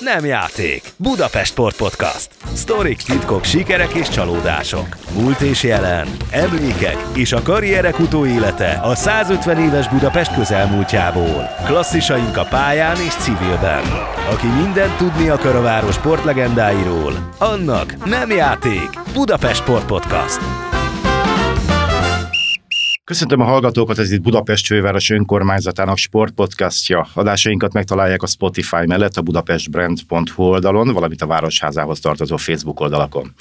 Nem játék. Budapest Sport Podcast. Sztorik, titkok, sikerek és csalódások. Múlt és jelen. Emlékek és a karrierek utóélete a 150 éves Budapest közelmúltjából. Klasszisaink a pályán és civilben. Aki mindent tudni akar a város sportlegendáiról, annak nem játék. Budapest Sport Podcast. Köszöntöm a hallgatókat, ez itt Budapest főváros önkormányzatának sportpodcastja. Adásainkat megtalálják a Spotify mellett a budapestbrand.hu oldalon, valamint a Városházához tartozó Facebook oldalakon.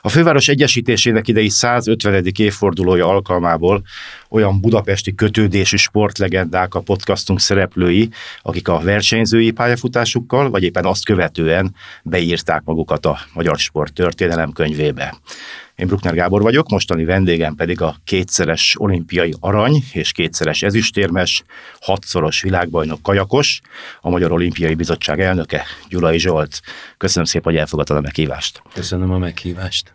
A főváros egyesítésének idei 150. évfordulója alkalmából olyan budapesti kötődésű sportlegendák a podcastunk szereplői, akik a versenyzői pályafutásukkal, vagy éppen azt követően beírták magukat a magyar sport történelem könyvébe. Én Bruckner Gábor vagyok, mostani vendégem pedig a kétszeres olimpiai arany és kétszeres ezüstérmes, hatszoros világbajnok kajakos, a Magyar Olimpiai Bizottság elnöke, Gyulai Zsolt. Köszönöm szépen, hogy elfogadtad a meghívást. Köszönöm a meghívást.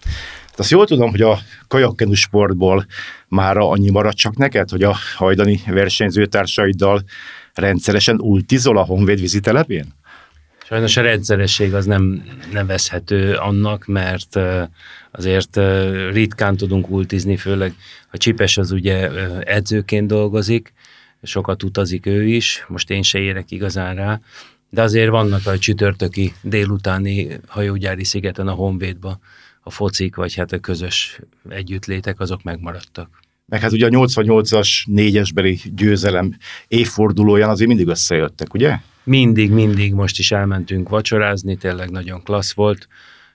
Azt jól tudom, hogy a kajakkenu sportból már annyi maradt csak neked, hogy a hajdani versenyzőtársaiddal rendszeresen ultizol a Honvéd vízitelepén? Sajnos a rendszeresség az nem nevezhető annak, mert azért ritkán tudunk ultizni, főleg a Csipes az ugye edzőként dolgozik, sokat utazik ő is, most én se érek igazán rá, de azért vannak a csütörtöki délutáni hajógyári szigeten a Honvédba a focik, vagy hát a közös együttlétek, azok megmaradtak. Meg hát ugye a 88-as négyesbeli győzelem évfordulóján azért mindig összejöttek, ugye? Mindig, mindig most is elmentünk vacsorázni, tényleg nagyon klassz volt.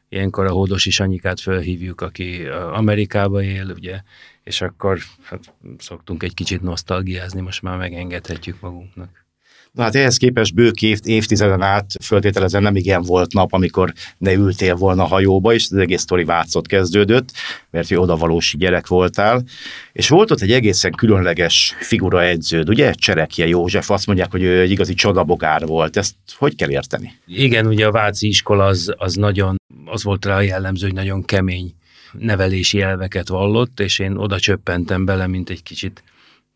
Ilyenkor a is anyikát felhívjuk, aki Amerikába él, ugye, és akkor hát, szoktunk egy kicsit nosztalgiázni, most már megengedhetjük magunknak. Na hát ehhez képest bők év, évtizeden át föltételezem nem igen volt nap, amikor ne ültél volna a hajóba, és az egész sztori Vácot kezdődött, mert hogy odavalósi gyerek voltál, és volt ott egy egészen különleges figura edződ, ugye? Cserekje József, azt mondják, hogy ő egy igazi csodabogár volt. Ezt hogy kell érteni? Igen, ugye a Váci iskola az, az nagyon, az volt rá jellemző, hogy nagyon kemény nevelési elveket vallott, és én oda csöppentem bele, mint egy kicsit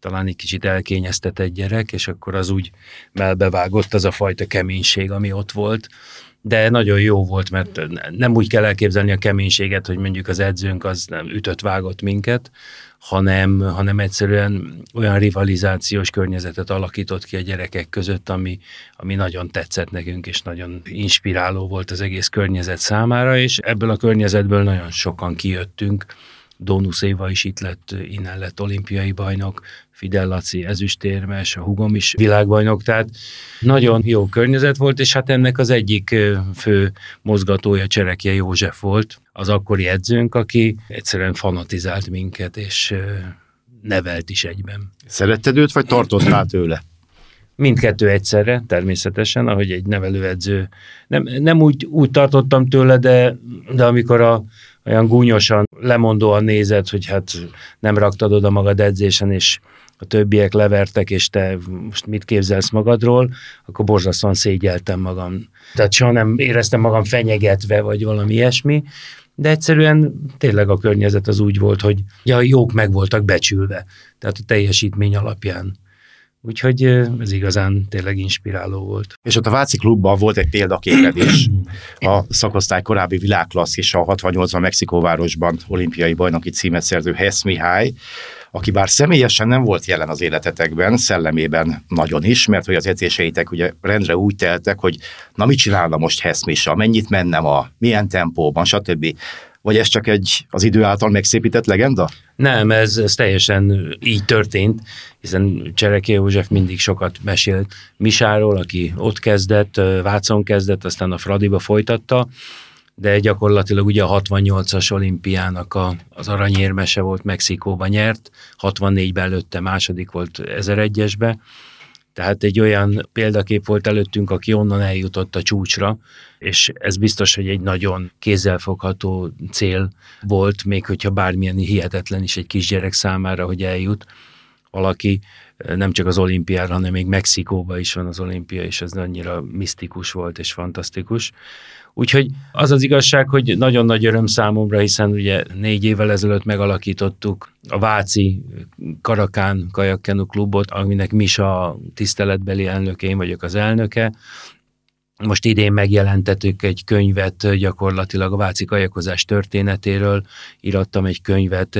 talán egy kicsit elkényeztetett gyerek, és akkor az úgy melbevágott az a fajta keménység, ami ott volt. De nagyon jó volt, mert nem úgy kell elképzelni a keménységet, hogy mondjuk az edzőnk az nem ütött, vágott minket, hanem, hanem egyszerűen olyan rivalizációs környezetet alakított ki a gyerekek között, ami, ami nagyon tetszett nekünk, és nagyon inspiráló volt az egész környezet számára, és ebből a környezetből nagyon sokan kijöttünk, Dónusz Éva is itt lett, innen lett olimpiai bajnok, Fidel Laci ezüstérmes, a hugom is világbajnok, tehát nagyon jó környezet volt, és hát ennek az egyik fő mozgatója Cserekje József volt, az akkori edzőnk, aki egyszerűen fanatizált minket, és nevelt is egyben. Szeretted őt, vagy tartottál tőle? Mindkettő egyszerre, természetesen, ahogy egy nevelőedző. Nem, nem úgy, úgy tartottam tőle, de, de amikor a, olyan gúnyosan, lemondóan nézett, hogy hát nem raktad oda magad edzésen, és a többiek levertek, és te most mit képzelsz magadról, akkor borzasztóan szégyeltem magam. Tehát soha nem éreztem magam fenyegetve, vagy valami ilyesmi, de egyszerűen tényleg a környezet az úgy volt, hogy ja, jók meg voltak becsülve, tehát a teljesítmény alapján. Úgyhogy ez igazán tényleg inspiráló volt. És ott a Váci klubban volt egy példaképed is. A szakosztály korábbi világklasszis a 68-ban Mexikóvárosban olimpiai bajnoki címet szerző Hess Mihály, aki bár személyesen nem volt jelen az életetekben, szellemében nagyon is, mert hogy az edzéseitek ugye rendre úgy teltek, hogy na mit csinálna most Hess Misa, mennyit menne ma, milyen tempóban, stb. Vagy ez csak egy az idő által megszépített legenda? Nem, ez, ez teljesen így történt, hiszen Csereké József mindig sokat mesélt Misáról, aki ott kezdett, Vácon kezdett, aztán a Fradiba folytatta, de gyakorlatilag ugye a 68-as olimpiának a, az aranyérmese volt, Mexikóban nyert, 64-ben előtte második volt 1001-esbe, tehát egy olyan példakép volt előttünk, aki onnan eljutott a csúcsra, és ez biztos, hogy egy nagyon kézzelfogható cél volt, még hogyha bármilyen hihetetlen is egy kisgyerek számára, hogy eljut valaki, nem csak az olimpiára, hanem még Mexikóban is van az olimpia, és ez annyira misztikus volt és fantasztikus. Úgyhogy az az igazság, hogy nagyon nagy öröm számomra, hiszen ugye négy évvel ezelőtt megalakítottuk a Váci Karakán Kajakkenu klubot, aminek Misa tiszteletbeli elnöke, én vagyok az elnöke, most idén megjelentettük egy könyvet gyakorlatilag a Váci kajakozás történetéről, írattam egy könyvet,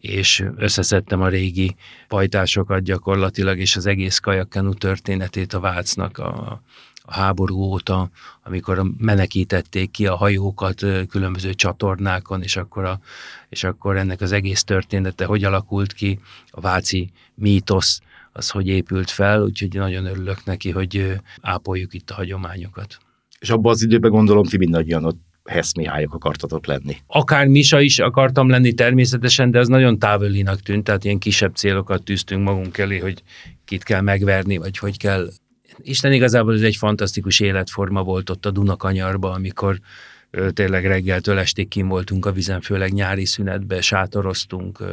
és összeszedtem a régi pajtásokat gyakorlatilag, és az egész kajakkenu történetét a Vácnak a, a háború óta, amikor menekítették ki a hajókat különböző csatornákon, és akkor, a, és akkor ennek az egész története hogy alakult ki, a váci mítosz, az hogy épült fel, úgyhogy nagyon örülök neki, hogy ápoljuk itt a hagyományokat. És abban az időben gondolom, ti mindannyian ott Hesz Mihályok akartatok lenni. Akár Misa is akartam lenni természetesen, de az nagyon távolinak tűnt, tehát ilyen kisebb célokat tűztünk magunk elé, hogy kit kell megverni, vagy hogy kell. Isten igazából ez egy fantasztikus életforma volt ott a Dunakanyarban, amikor tényleg reggeltől estig kim voltunk a vizen, főleg nyári szünetbe, sátoroztunk,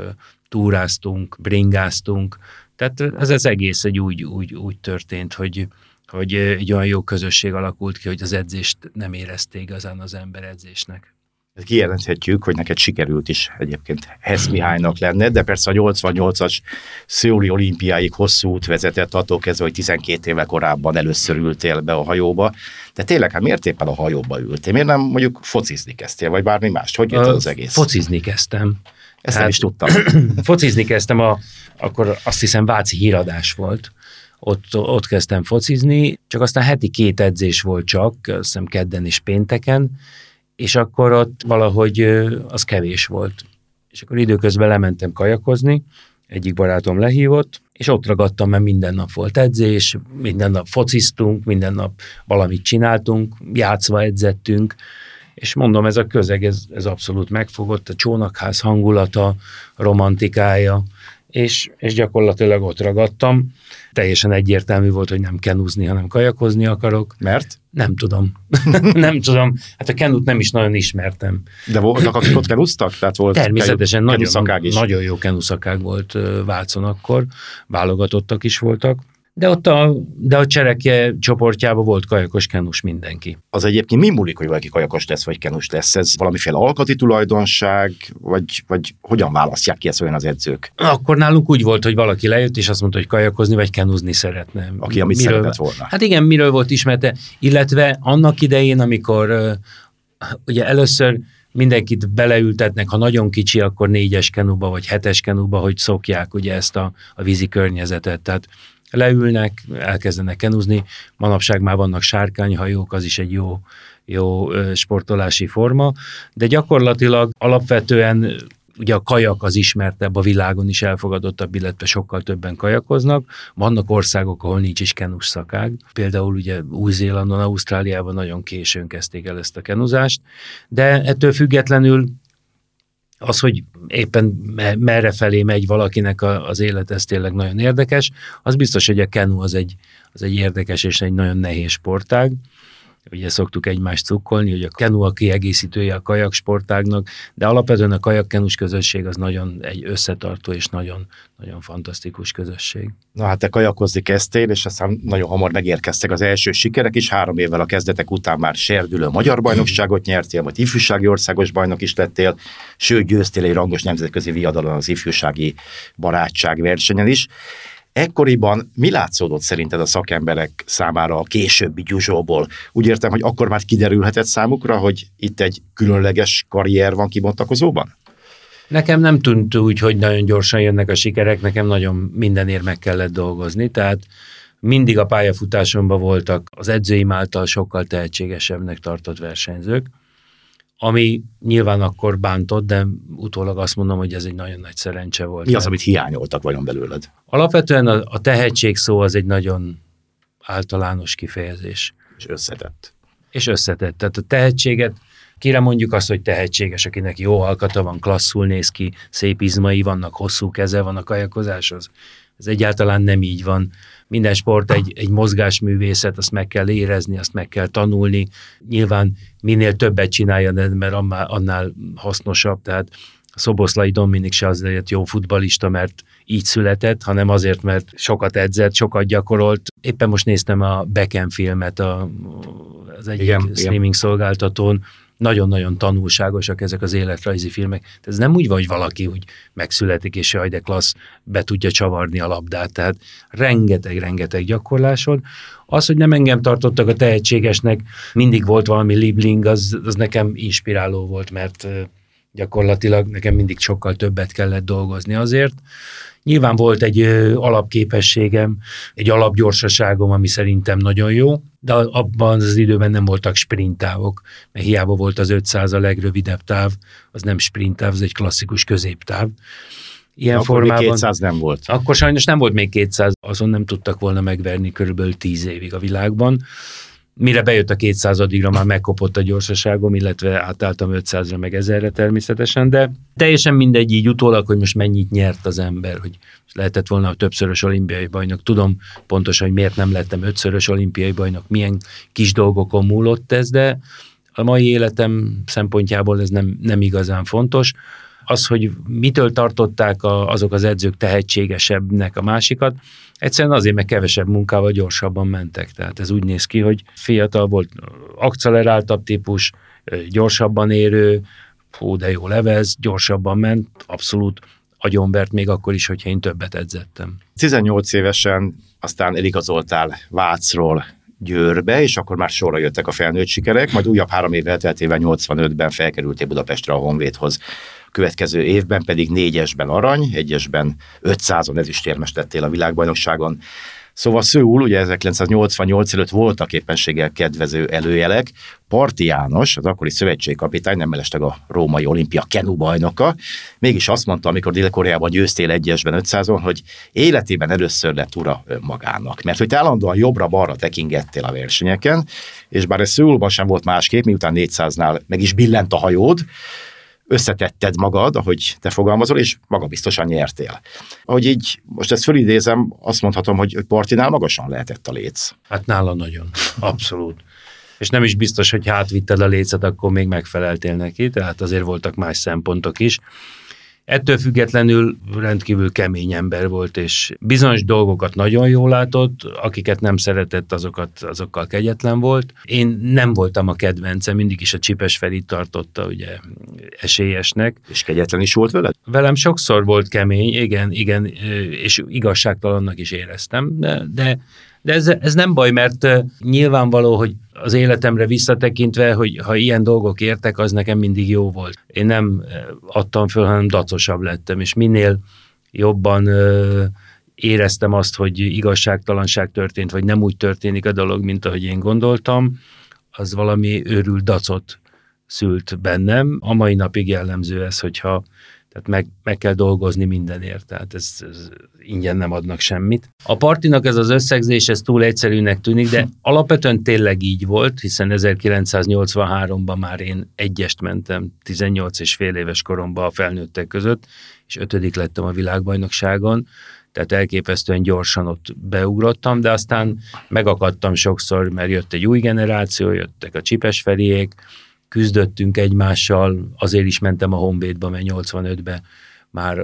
túráztunk, bringáztunk, tehát ez az egész egy úgy, úgy, úgy történt, hogy, hogy egy olyan jó közösség alakult ki, hogy az edzést nem érezték igazán az ember edzésnek. Kijelenthetjük, hogy neked sikerült is egyébként Hesz Mihálynak lenne, de persze a 88-as Szőli olimpiáig hosszú út vezetett, attól kezdve, hogy 12 éve korábban először ültél be a hajóba. De tényleg, hát miért éppen a hajóba ültél? Miért nem mondjuk focizni kezdtél, vagy bármi más? Hogy jött az egész? Focizni kezdtem. Ezt hát, nem is tudtam. focizni kezdtem, a, akkor azt hiszem Váci híradás volt. Ott, ott kezdtem focizni, csak aztán heti két edzés volt csak, azt hiszem kedden és pénteken, és akkor ott valahogy az kevés volt. És akkor időközben lementem kajakozni, egyik barátom lehívott, és ott ragadtam, mert minden nap volt edzés, minden nap fociztunk, minden nap valamit csináltunk, játszva edzettünk, és mondom, ez a közeg, ez, ez abszolút megfogott, a csónakház hangulata, romantikája, és, és gyakorlatilag ott ragadtam. Teljesen egyértelmű volt, hogy nem kenúzni, hanem kajakozni akarok. Mert? Nem tudom. nem tudom. Hát a kenut nem is nagyon ismertem. De voltak, akik ott kenuztak? Tehát volt Természetesen nagyon, is. nagyon jó kenuszakák volt Vácon akkor, válogatottak is voltak. De ott a, de a cserekje csoportjában volt kajakos kenus mindenki. Az egyébként mi múlik, hogy valaki kajakos lesz, vagy kenus lesz? Ez valamiféle alkati tulajdonság, vagy, vagy hogyan választják ki ezt olyan az edzők? Akkor nálunk úgy volt, hogy valaki lejött, és azt mondta, hogy kajakozni, vagy kenuzni szeretne. Aki amit miről, szeretett volna. Hát igen, miről volt ismerte, illetve annak idején, amikor ugye először mindenkit beleültetnek, ha nagyon kicsi, akkor négyes kenuba, vagy hetes kenuba, hogy szokják ugye ezt a, a vízi környezetet. Tehát leülnek, elkezdenek kenuzni, manapság már vannak sárkányhajók, az is egy jó, jó sportolási forma, de gyakorlatilag alapvetően ugye a kajak az ismertebb, a világon is elfogadottabb, illetve sokkal többen kajakoznak. Vannak országok, ahol nincs is kenus szakág. Például ugye Új-Zélandon, Ausztráliában nagyon későn kezdték el ezt a kenuzást, de ettől függetlenül az, hogy éppen merre felé megy valakinek az élet, ez tényleg nagyon érdekes. Az biztos, hogy a kenu az egy, az egy érdekes és egy nagyon nehéz sportág ugye szoktuk egymást cukkolni, hogy a kenu a kiegészítője a kajaksportágnak, de alapvetően a kajakkenus közösség az nagyon egy összetartó és nagyon, nagyon fantasztikus közösség. Na hát te kajakozni kezdtél, és aztán nagyon hamar megérkeztek az első sikerek is, három évvel a kezdetek után már serdülő magyar bajnokságot nyertél, vagy ifjúsági országos bajnok is lettél, sőt győztél egy rangos nemzetközi viadalon az ifjúsági barátság versenyen is. Ekkoriban mi látszódott szerinted a szakemberek számára a későbbi gyuzsóból? Úgy értem, hogy akkor már kiderülhetett számukra, hogy itt egy különleges karrier van kibontakozóban? Nekem nem tűnt úgy, hogy nagyon gyorsan jönnek a sikerek, nekem nagyon mindenért meg kellett dolgozni, tehát mindig a pályafutásomban voltak az edzőim által sokkal tehetségesebbnek tartott versenyzők, ami nyilván akkor bántott, de utólag azt mondom, hogy ez egy nagyon nagy szerencse volt. Mi az, amit hiányoltak vajon belőled? Alapvetően a, a tehetség szó az egy nagyon általános kifejezés. És összetett. És összetett. Tehát a tehetséget, kire mondjuk azt, hogy tehetséges, akinek jó alkata van, klasszul néz ki, szép izmai vannak, hosszú keze van a kajakozáshoz. Ez egyáltalán nem így van minden sport egy, egy mozgásművészet, azt meg kell érezni, azt meg kell tanulni. Nyilván minél többet csinálja, mert annál, annál hasznosabb, tehát Szoboszlai Dominik se azért jó futbalista, mert így született, hanem azért, mert sokat edzett, sokat gyakorolt. Éppen most néztem a Beckham filmet a, az egyik Igen, streaming Igen. szolgáltatón, nagyon-nagyon tanulságosak ezek az életrajzi filmek. Tehát ez nem úgy van, hogy valaki úgy megszületik, és jaj, de klassz, be tudja csavarni a labdát. Tehát rengeteg-rengeteg gyakorláson. Az, hogy nem engem tartottak a tehetségesnek, mindig volt valami libling, az, az nekem inspiráló volt, mert gyakorlatilag nekem mindig sokkal többet kellett dolgozni azért. Nyilván volt egy alapképességem, egy alapgyorsaságom, ami szerintem nagyon jó, de abban az időben nem voltak sprintávok, mert hiába volt az 500 a legrövidebb táv, az nem sprintáv, az egy klasszikus középtáv. Ilyen akkor formában, még 200 nem volt. Akkor sajnos nem volt még 200, azon nem tudtak volna megverni körülbelül 10 évig a világban. Mire bejött a 200-ra, már megkopott a gyorsaságom, illetve átálltam 500-ra, meg 1000-re természetesen, de teljesen mindegy így utólag, hogy most mennyit nyert az ember, hogy lehetett volna a többszörös olimpiai bajnok. Tudom pontosan, hogy miért nem lettem ötszörös olimpiai bajnok, milyen kis dolgokon múlott ez, de a mai életem szempontjából ez nem, nem igazán fontos az, hogy mitől tartották a, azok az edzők tehetségesebbnek a másikat, egyszerűen azért, mert kevesebb munkával gyorsabban mentek. Tehát ez úgy néz ki, hogy fiatal volt, akceleráltabb típus, gyorsabban érő, hú, de jó levez, gyorsabban ment, abszolút agyonvert még akkor is, hogyha én többet edzettem. 18 évesen aztán eligazoltál Vácról Győrbe, és akkor már sorra jöttek a felnőtt sikerek, majd újabb három év elteltével 85-ben felkerültél Budapestre a Honvédhoz következő évben pedig négyesben arany, egyesben 500-on ezüstérmes lettél a világbajnokságon. Szóval Szőul, ugye 1988 előtt voltak éppenséggel kedvező előjelek. Parti János, az akkori szövetségkapitány, nem mellesleg a római olimpia kenu bajnoka, mégis azt mondta, amikor Dél-Koreában győztél egyesben 500-on, hogy életében először lett ura magának. Mert hogy te állandóan jobbra-balra tekingettél a versenyeken, és bár ez Szőulban sem volt másképp, miután 400-nál meg is billent a hajód, összetetted magad, ahogy te fogalmazol, és magabiztosan nyertél. Ahogy így, most ezt fölidézem, azt mondhatom, hogy, partinál magasan lehetett a léc. Hát nála nagyon, abszolút. És nem is biztos, hogy hátvitted a lécet, akkor még megfeleltél neki, tehát azért voltak más szempontok is. Ettől függetlenül rendkívül kemény ember volt, és bizonyos dolgokat nagyon jól látott, akiket nem szeretett, azokat, azokkal kegyetlen volt. Én nem voltam a kedvence, mindig is a Csipes Ferit tartotta ugye esélyesnek. És kegyetlen is volt veled? Velem sokszor volt kemény, igen, igen, és igazságtalannak is éreztem, de, de de ez, ez nem baj, mert nyilvánvaló, hogy az életemre visszatekintve, hogy ha ilyen dolgok értek, az nekem mindig jó volt. Én nem adtam föl, hanem dacosabb lettem, és minél jobban éreztem azt, hogy igazságtalanság történt, vagy nem úgy történik a dolog, mint ahogy én gondoltam, az valami őrült dacot szült bennem. A mai napig jellemző ez, hogyha tehát meg, meg kell dolgozni mindenért, tehát ez, ez ingyen nem adnak semmit. A partinak ez az összegzés, ez túl egyszerűnek tűnik, de alapvetően tényleg így volt, hiszen 1983-ban már én egyest mentem 18 és fél éves koromban a felnőttek között, és ötödik lettem a világbajnokságon, tehát elképesztően gyorsan ott beugrottam, de aztán megakadtam sokszor, mert jött egy új generáció, jöttek a csipes feriék, küzdöttünk egymással, azért is mentem a Honvédba, mert 85-ben már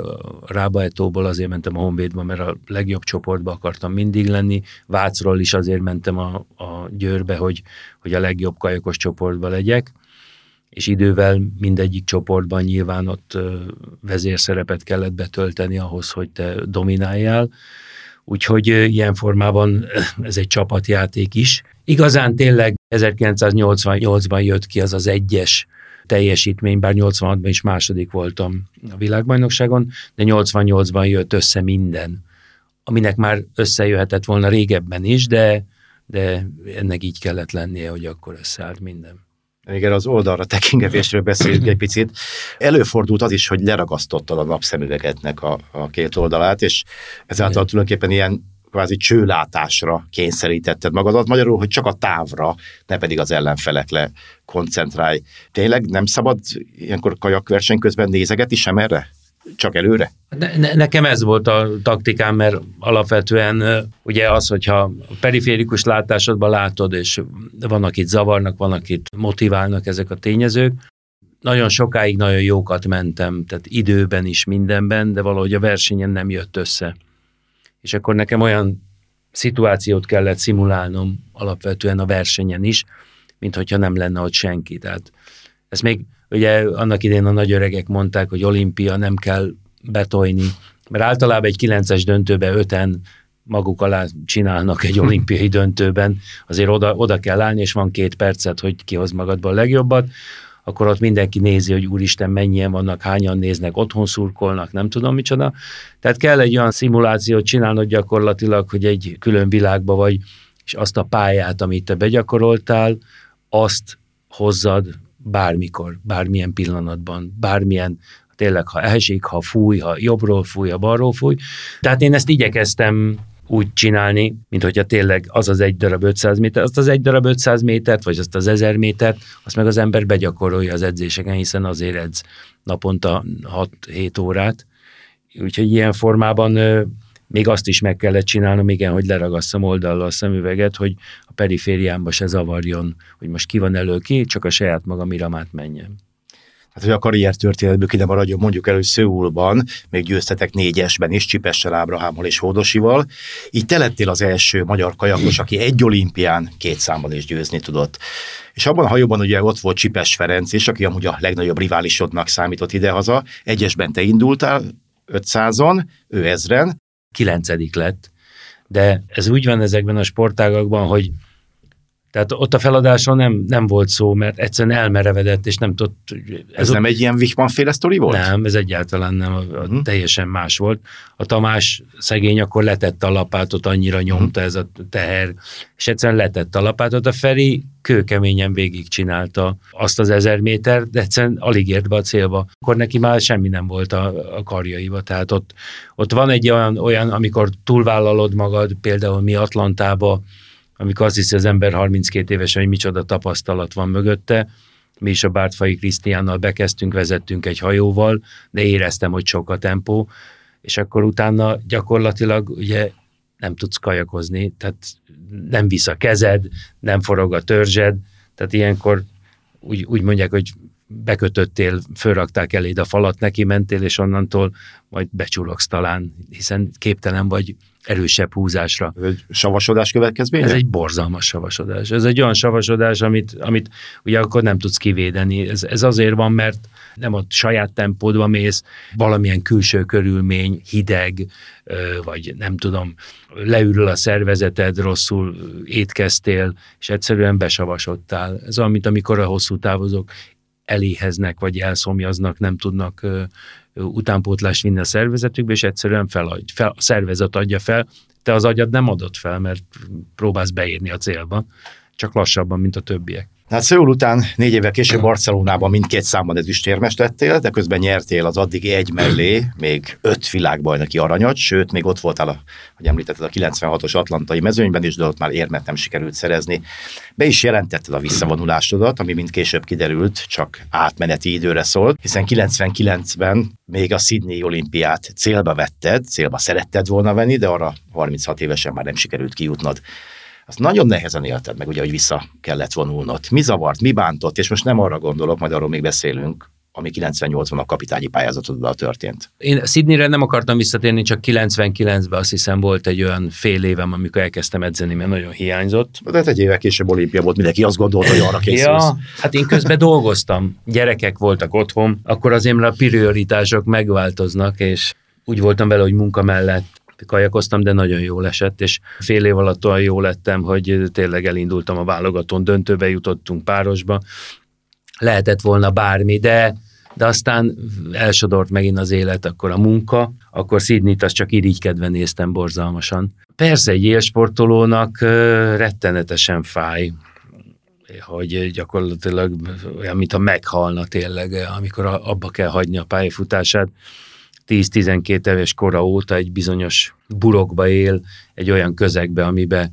Rábaetóból azért mentem a Honvédba, mert a legjobb csoportba akartam mindig lenni, Vácról is azért mentem a, a Győrbe, hogy, hogy a legjobb kajakos csoportba legyek, és idővel mindegyik csoportban nyilván ott vezérszerepet kellett betölteni ahhoz, hogy te domináljál, úgyhogy ilyen formában ez egy csapatjáték is. Igazán tényleg 1988-ban jött ki az az egyes teljesítmény, bár 86-ban is második voltam a világbajnokságon, de 88-ban jött össze minden, aminek már összejöhetett volna régebben is, de, de ennek így kellett lennie, hogy akkor összeállt minden. Igen, az oldalra tekingetésről beszéljünk egy picit. Előfordult az is, hogy leragasztottad a napszemüvegetnek a, a két oldalát, és ezáltal Igen. tulajdonképpen ilyen kvázi csőlátásra kényszerítetted magadat, magyarul, hogy csak a távra, ne pedig az ellenfelekre koncentrálj. Tényleg nem szabad ilyenkor kajakverseny közben nézegetni sem erre? Csak előre? Ne, ne, nekem ez volt a taktikám, mert alapvetően ugye az, hogyha periférikus látásodban látod, és van, akit zavarnak, van, akit motiválnak ezek a tényezők, nagyon sokáig nagyon jókat mentem, tehát időben is mindenben, de valahogy a versenyen nem jött össze és akkor nekem olyan szituációt kellett szimulálnom alapvetően a versenyen is, mint hogyha nem lenne ott senki. Tehát Ezt még ugye annak idén a nagy öregek mondták, hogy olimpia nem kell betojni, mert általában egy kilences döntőbe öten maguk alá csinálnak egy olimpiai döntőben, azért oda, oda kell állni, és van két percet, hogy kihoz magadból a legjobbat, akkor ott mindenki nézi, hogy úristen, mennyien vannak, hányan néznek, otthon szurkolnak, nem tudom micsoda. Tehát kell egy olyan szimulációt csinálnod gyakorlatilag, hogy egy külön világba vagy, és azt a pályát, amit te begyakoroltál, azt hozzad bármikor, bármilyen pillanatban, bármilyen tényleg, ha esik, ha fúj, ha jobbról fúj, ha balról fúj. Tehát én ezt igyekeztem úgy csinálni, mint hogyha tényleg az az egy darab 500 méter, azt az egy darab 500 métert, vagy azt az 1000 métert, azt meg az ember begyakorolja az edzéseken, hiszen azért edz naponta 6-7 órát. Úgyhogy ilyen formában még azt is meg kellett csinálnom, igen, hogy leragasszam oldallal a szemüveget, hogy a perifériámba se zavarjon, hogy most ki van elő ki, csak a saját magam iramát menjen. Hát, hogy a karrier történetből ki nem maradjon, mondjuk elő Szőulban, még győztetek négyesben is, Csipessel, Ábrahámmal és Hódosival. Így te lettél az első magyar kajakos, aki egy olimpián két számban is győzni tudott. És abban a hajóban ugye ott volt Csipes Ferenc is, aki amúgy a legnagyobb riválisodnak számított idehaza. Egyesben te indultál 500-on, ő ezren, kilencedik lett, de ez úgy van ezekben a sportágakban, hogy tehát ott a feladáson nem, nem volt szó, mert egyszerűen elmerevedett, és nem tudott... Ez, ez nem egy ilyen Wichmann féle sztori volt? Nem, ez egyáltalán nem, uh-huh. teljesen más volt. A Tamás szegény akkor letette a lapátot, annyira nyomta uh-huh. ez a teher, és egyszerűen letette a lapátot. A Feri kőkeményen végigcsinálta azt az ezer méter, de egyszerűen alig ért be a célba. Akkor neki már semmi nem volt a, a karjaiba. Tehát ott, ott van egy olyan, olyan, amikor túlvállalod magad, például mi Atlantába, amikor azt hiszi az ember 32 évesen, hogy micsoda tapasztalat van mögötte. Mi is a Bártfai Krisztiánnal bekezdtünk, vezettünk egy hajóval, de éreztem, hogy sok a tempó, és akkor utána gyakorlatilag ugye nem tudsz kajakozni, tehát nem visz a kezed, nem forog a törzsed, tehát ilyenkor úgy, úgy mondják, hogy bekötöttél, fölrakták eléd a falat, neki mentél, és onnantól majd becsurogsz talán, hiszen képtelen vagy erősebb húzásra. Ez egy savasodás következménye? Ez egy borzalmas savasodás. Ez egy olyan savasodás, amit, amit ugye akkor nem tudsz kivédeni. Ez, ez azért van, mert nem a saját tempódban mész, valamilyen külső körülmény, hideg, vagy nem tudom, leürül a szervezeted, rosszul étkeztél, és egyszerűen besavasodtál. Ez olyan, mint amikor a hosszú távozók eléheznek, vagy elszomjaznak, nem tudnak utánpótlást vinni a szervezetükbe, és egyszerűen fel, fel, a szervezet adja fel, te az agyad nem adott fel, mert próbálsz beírni a célba, csak lassabban, mint a többiek. Hát Szöul után négy évvel később Barcelonában mindkét számban ezüstérmes lettél, de közben nyertél az addigi egy mellé még öt világbajnoki aranyat, sőt, még ott voltál, a, hogy említetted, a 96-os atlantai mezőnyben is, de ott már érmet nem sikerült szerezni. Be is jelentetted a visszavonulásodat, ami mint később kiderült, csak átmeneti időre szólt, hiszen 99-ben még a Sydney olimpiát célba vetted, célba szeretted volna venni, de arra 36 évesen már nem sikerült kijutnod azt nagyon nehezen élted meg, ugye, hogy vissza kellett vonulnod. Mi zavart, mi bántott, és most nem arra gondolok, majd arról még beszélünk, ami 98-ban a kapitányi pályázatoddal történt. Én Sydneyre nem akartam visszatérni, csak 99-ben azt hiszem volt egy olyan fél évem, amikor elkezdtem edzeni, mert nagyon hiányzott. De hát egy évek később olimpia volt, mindenki azt gondolta, hogy arra készülsz. Ja, hát én közben dolgoztam, gyerekek voltak otthon, akkor azért a prioritások megváltoznak, és úgy voltam vele, hogy munka mellett kajakoztam, de nagyon jól esett, és fél év alatt olyan jó lettem, hogy tényleg elindultam a válogatón, döntőbe jutottunk párosba. Lehetett volna bármi, de de aztán elsodort megint az élet, akkor a munka, akkor Sydney-t azt csak irigykedve néztem borzalmasan. Persze egy élsportolónak rettenetesen fáj, hogy gyakorlatilag olyan, mint meghalna tényleg, amikor abba kell hagyni a pályafutását. 10-12 éves kora óta egy bizonyos burokba él, egy olyan közegbe, amibe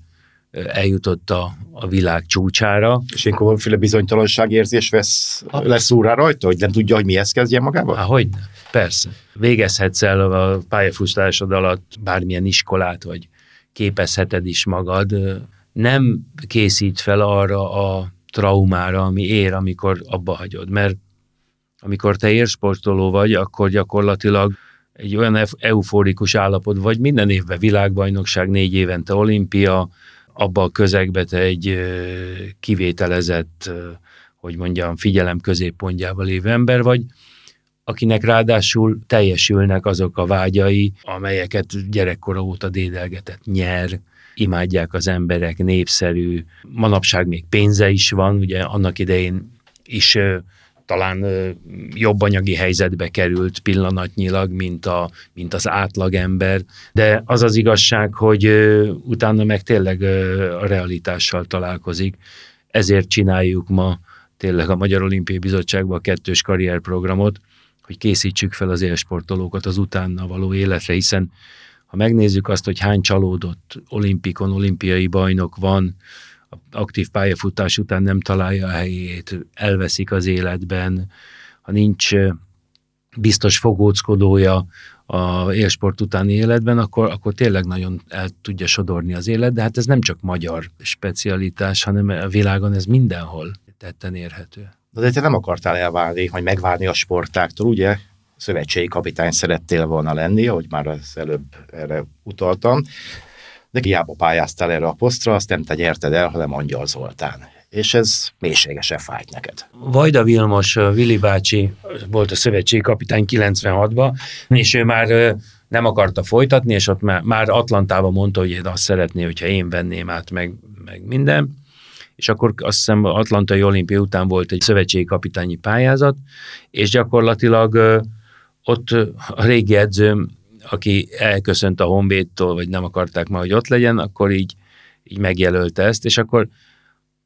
eljutott a, a világ csúcsára. És ilyenkor valamiféle bizonytalanság érzés vesz, lesz úrá rajta, hogy nem tudja, hogy mihez kezdje magába? Há, hogy Persze. Végezhetsz el a pályafustásod alatt bármilyen iskolát, vagy képezheted is magad. Nem készít fel arra a traumára, ami ér, amikor abba hagyod, mert amikor te érsportoló vagy, akkor gyakorlatilag egy olyan euforikus állapot vagy, minden évben világbajnokság, négy évente olimpia, abba a közegbe te egy kivételezett hogy mondjam, figyelem középpontjában lévő ember vagy, akinek ráadásul teljesülnek azok a vágyai, amelyeket gyerekkora óta dédelgetett, nyer, imádják az emberek, népszerű, manapság még pénze is van, ugye annak idején is talán jobb anyagi helyzetbe került pillanatnyilag, mint, a, mint az átlagember, de az az igazság, hogy utána meg tényleg a realitással találkozik, ezért csináljuk ma tényleg a Magyar Olimpiai Bizottságban a kettős karrierprogramot, hogy készítsük fel az élsportolókat az utána való életre, hiszen ha megnézzük azt, hogy hány csalódott olimpikon, olimpiai bajnok van, aktív pályafutás után nem találja a helyét, elveszik az életben, ha nincs biztos fogóckodója a élsport utáni életben, akkor, akkor tényleg nagyon el tudja sodorni az élet, de hát ez nem csak magyar specialitás, hanem a világon ez mindenhol tetten érhető. De te nem akartál elválni, vagy megválni a sportáktól, ugye? Szövetségi kapitány szerettél volna lenni, ahogy már az előbb erre utaltam de hiába pályáztál erre a posztra, azt nem te nyerted el, hanem Angyal Zoltán. És ez mélységesen fájt neked. Vajda Vilmos, Vili bácsi volt a szövetségi kapitány 96-ban, és ő már nem akarta folytatni, és ott már, már Atlantában mondta, hogy én azt szeretné, hogyha én venném át meg, meg minden. És akkor azt hiszem Atlantai olimpia után volt egy szövetségi kapitányi pályázat, és gyakorlatilag ott a régi edzőm aki elköszönt a Honvédtól, vagy nem akarták már, hogy ott legyen, akkor így, így megjelölte ezt, és akkor...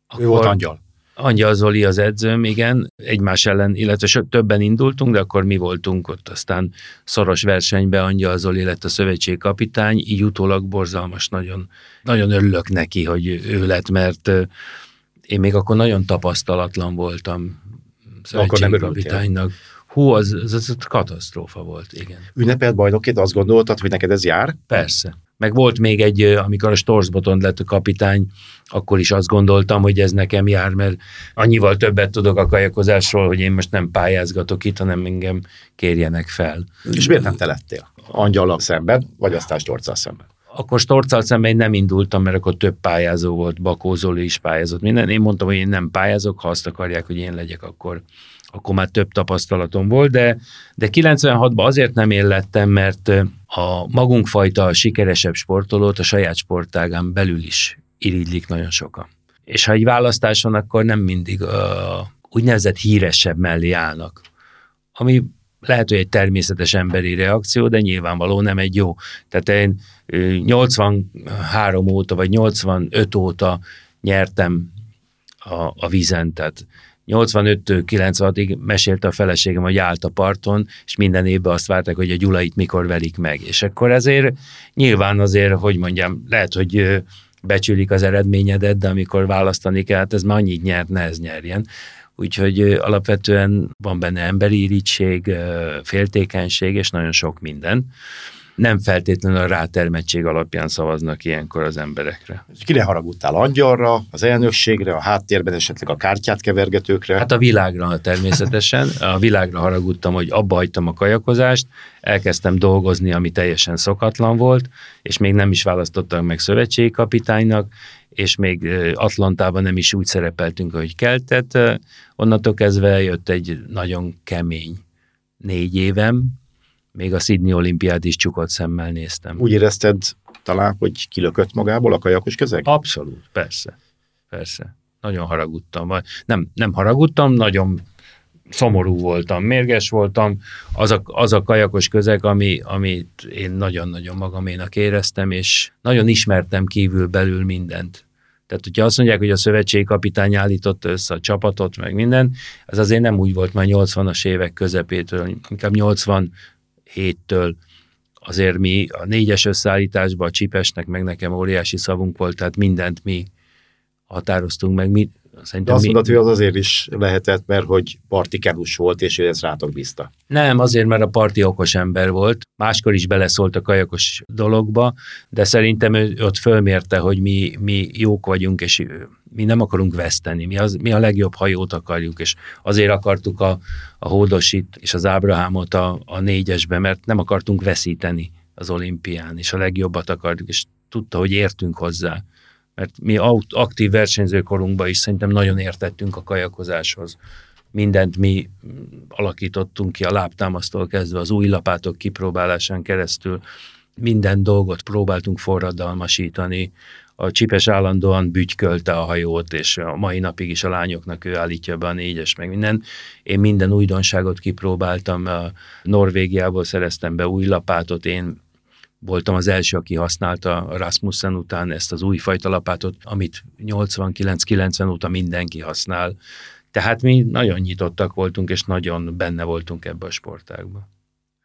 akkor volt Angyal. Angyal Zoli az edzőm, igen, egymás ellen, illetve többen indultunk, de akkor mi voltunk ott aztán szoros versenybe, Angyal Zoli lett a szövetség kapitány, így utólag borzalmas, nagyon, nagyon örülök neki, hogy ő lett, mert én még akkor nagyon tapasztalatlan voltam szövetségkapitánynak. Hú, az, az, az katasztrófa volt, igen. Ünnepelt bajnokként azt gondoltad, hogy neked ez jár? Persze. Meg volt még egy, amikor a Storsboton lett a kapitány, akkor is azt gondoltam, hogy ez nekem jár, mert annyival többet tudok a kajakozásról, hogy én most nem pályázgatok itt, hanem engem kérjenek fel. És miért nem te lettél? Angyallal szemben, vagy aztán Storccal szemben? Akkor Storccal szemben én nem indultam, mert akkor több pályázó volt, Bakó Zoli is pályázott minden. Én mondtam, hogy én nem pályázok, ha azt akarják, hogy én legyek, akkor akkor már több tapasztalatom volt, de, de 96-ban azért nem élettem, mert a magunkfajta sikeresebb sportolót a saját sportágán belül is irigylik nagyon sokan. És ha egy választás van, akkor nem mindig a úgynevezett híresebb mellé állnak. Ami lehet, hogy egy természetes emberi reakció, de nyilvánvaló nem egy jó. Tehát én 83 óta, vagy 85 óta nyertem a, a vízen, tehát 85-től 96-ig mesélte a feleségem, hogy állt a parton, és minden évben azt várták, hogy a Gyulait mikor velik meg. És akkor ezért nyilván azért, hogy mondjam, lehet, hogy becsülik az eredményedet, de amikor választani kell, hát ez már annyit nyert, ne ez nyerjen. Úgyhogy alapvetően van benne emberi irítség, féltékenység, és nagyon sok minden nem feltétlenül a rátermettség alapján szavaznak ilyenkor az emberekre. Kire haragudtál? Angyalra, az elnökségre, a háttérben esetleg a kártyát kevergetőkre? Hát a világra természetesen. A világra haragudtam, hogy abba hagytam a kajakozást, elkezdtem dolgozni, ami teljesen szokatlan volt, és még nem is választottak meg szövetségi kapitánynak, és még Atlantában nem is úgy szerepeltünk, hogy keltett. Onnantól kezdve jött egy nagyon kemény négy évem, még a Sydney olimpiát is csukott szemmel néztem. Úgy érezted talán, hogy kilökött magából a kajakos közeg? Abszolút, persze. Persze. Nagyon haragudtam. Nem, nem haragudtam, nagyon szomorú voltam, mérges voltam. Az a, az a kajakos közeg, ami, amit én nagyon-nagyon magaménak éreztem, és nagyon ismertem kívül belül mindent. Tehát, hogyha azt mondják, hogy a szövetségi kapitány állította össze a csapatot, meg minden, ez azért nem úgy volt már 80-as évek közepétől, inkább 80 héttől azért mi a négyes összeállításban a Csipesnek, meg nekem óriási szavunk volt, tehát mindent mi határoztunk meg. Mi, Szerintem De azt mondod, hogy az azért is lehetett, mert hogy parti kerús volt, és ő ezt rátok bízta. Nem, azért, mert a parti okos ember volt. Máskor is beleszólt a kajakos dologba, de szerintem ő ott fölmérte, hogy mi, mi jók vagyunk, és mi nem akarunk veszteni. Mi, az, mi a legjobb hajót akarjuk, és azért akartuk a, a Hódosit és az Ábrahámot a, a négyesbe, mert nem akartunk veszíteni az olimpián, és a legjobbat akarjuk, és tudta, hogy értünk hozzá mert mi aktív versenyzőkorunkban is szerintem nagyon értettünk a kajakozáshoz. Mindent mi alakítottunk ki a lábtámasztól kezdve az új lapátok kipróbálásán keresztül, minden dolgot próbáltunk forradalmasítani, a csipes állandóan bütykölte a hajót, és a mai napig is a lányoknak ő állítja be a négyes, meg minden. Én minden újdonságot kipróbáltam, a Norvégiából szereztem be új lapátot, én voltam az első, aki használta Rasmussen után ezt az újfajta lapátot, amit 89-90 óta mindenki használ. Tehát mi nagyon nyitottak voltunk, és nagyon benne voltunk ebbe a sportágba.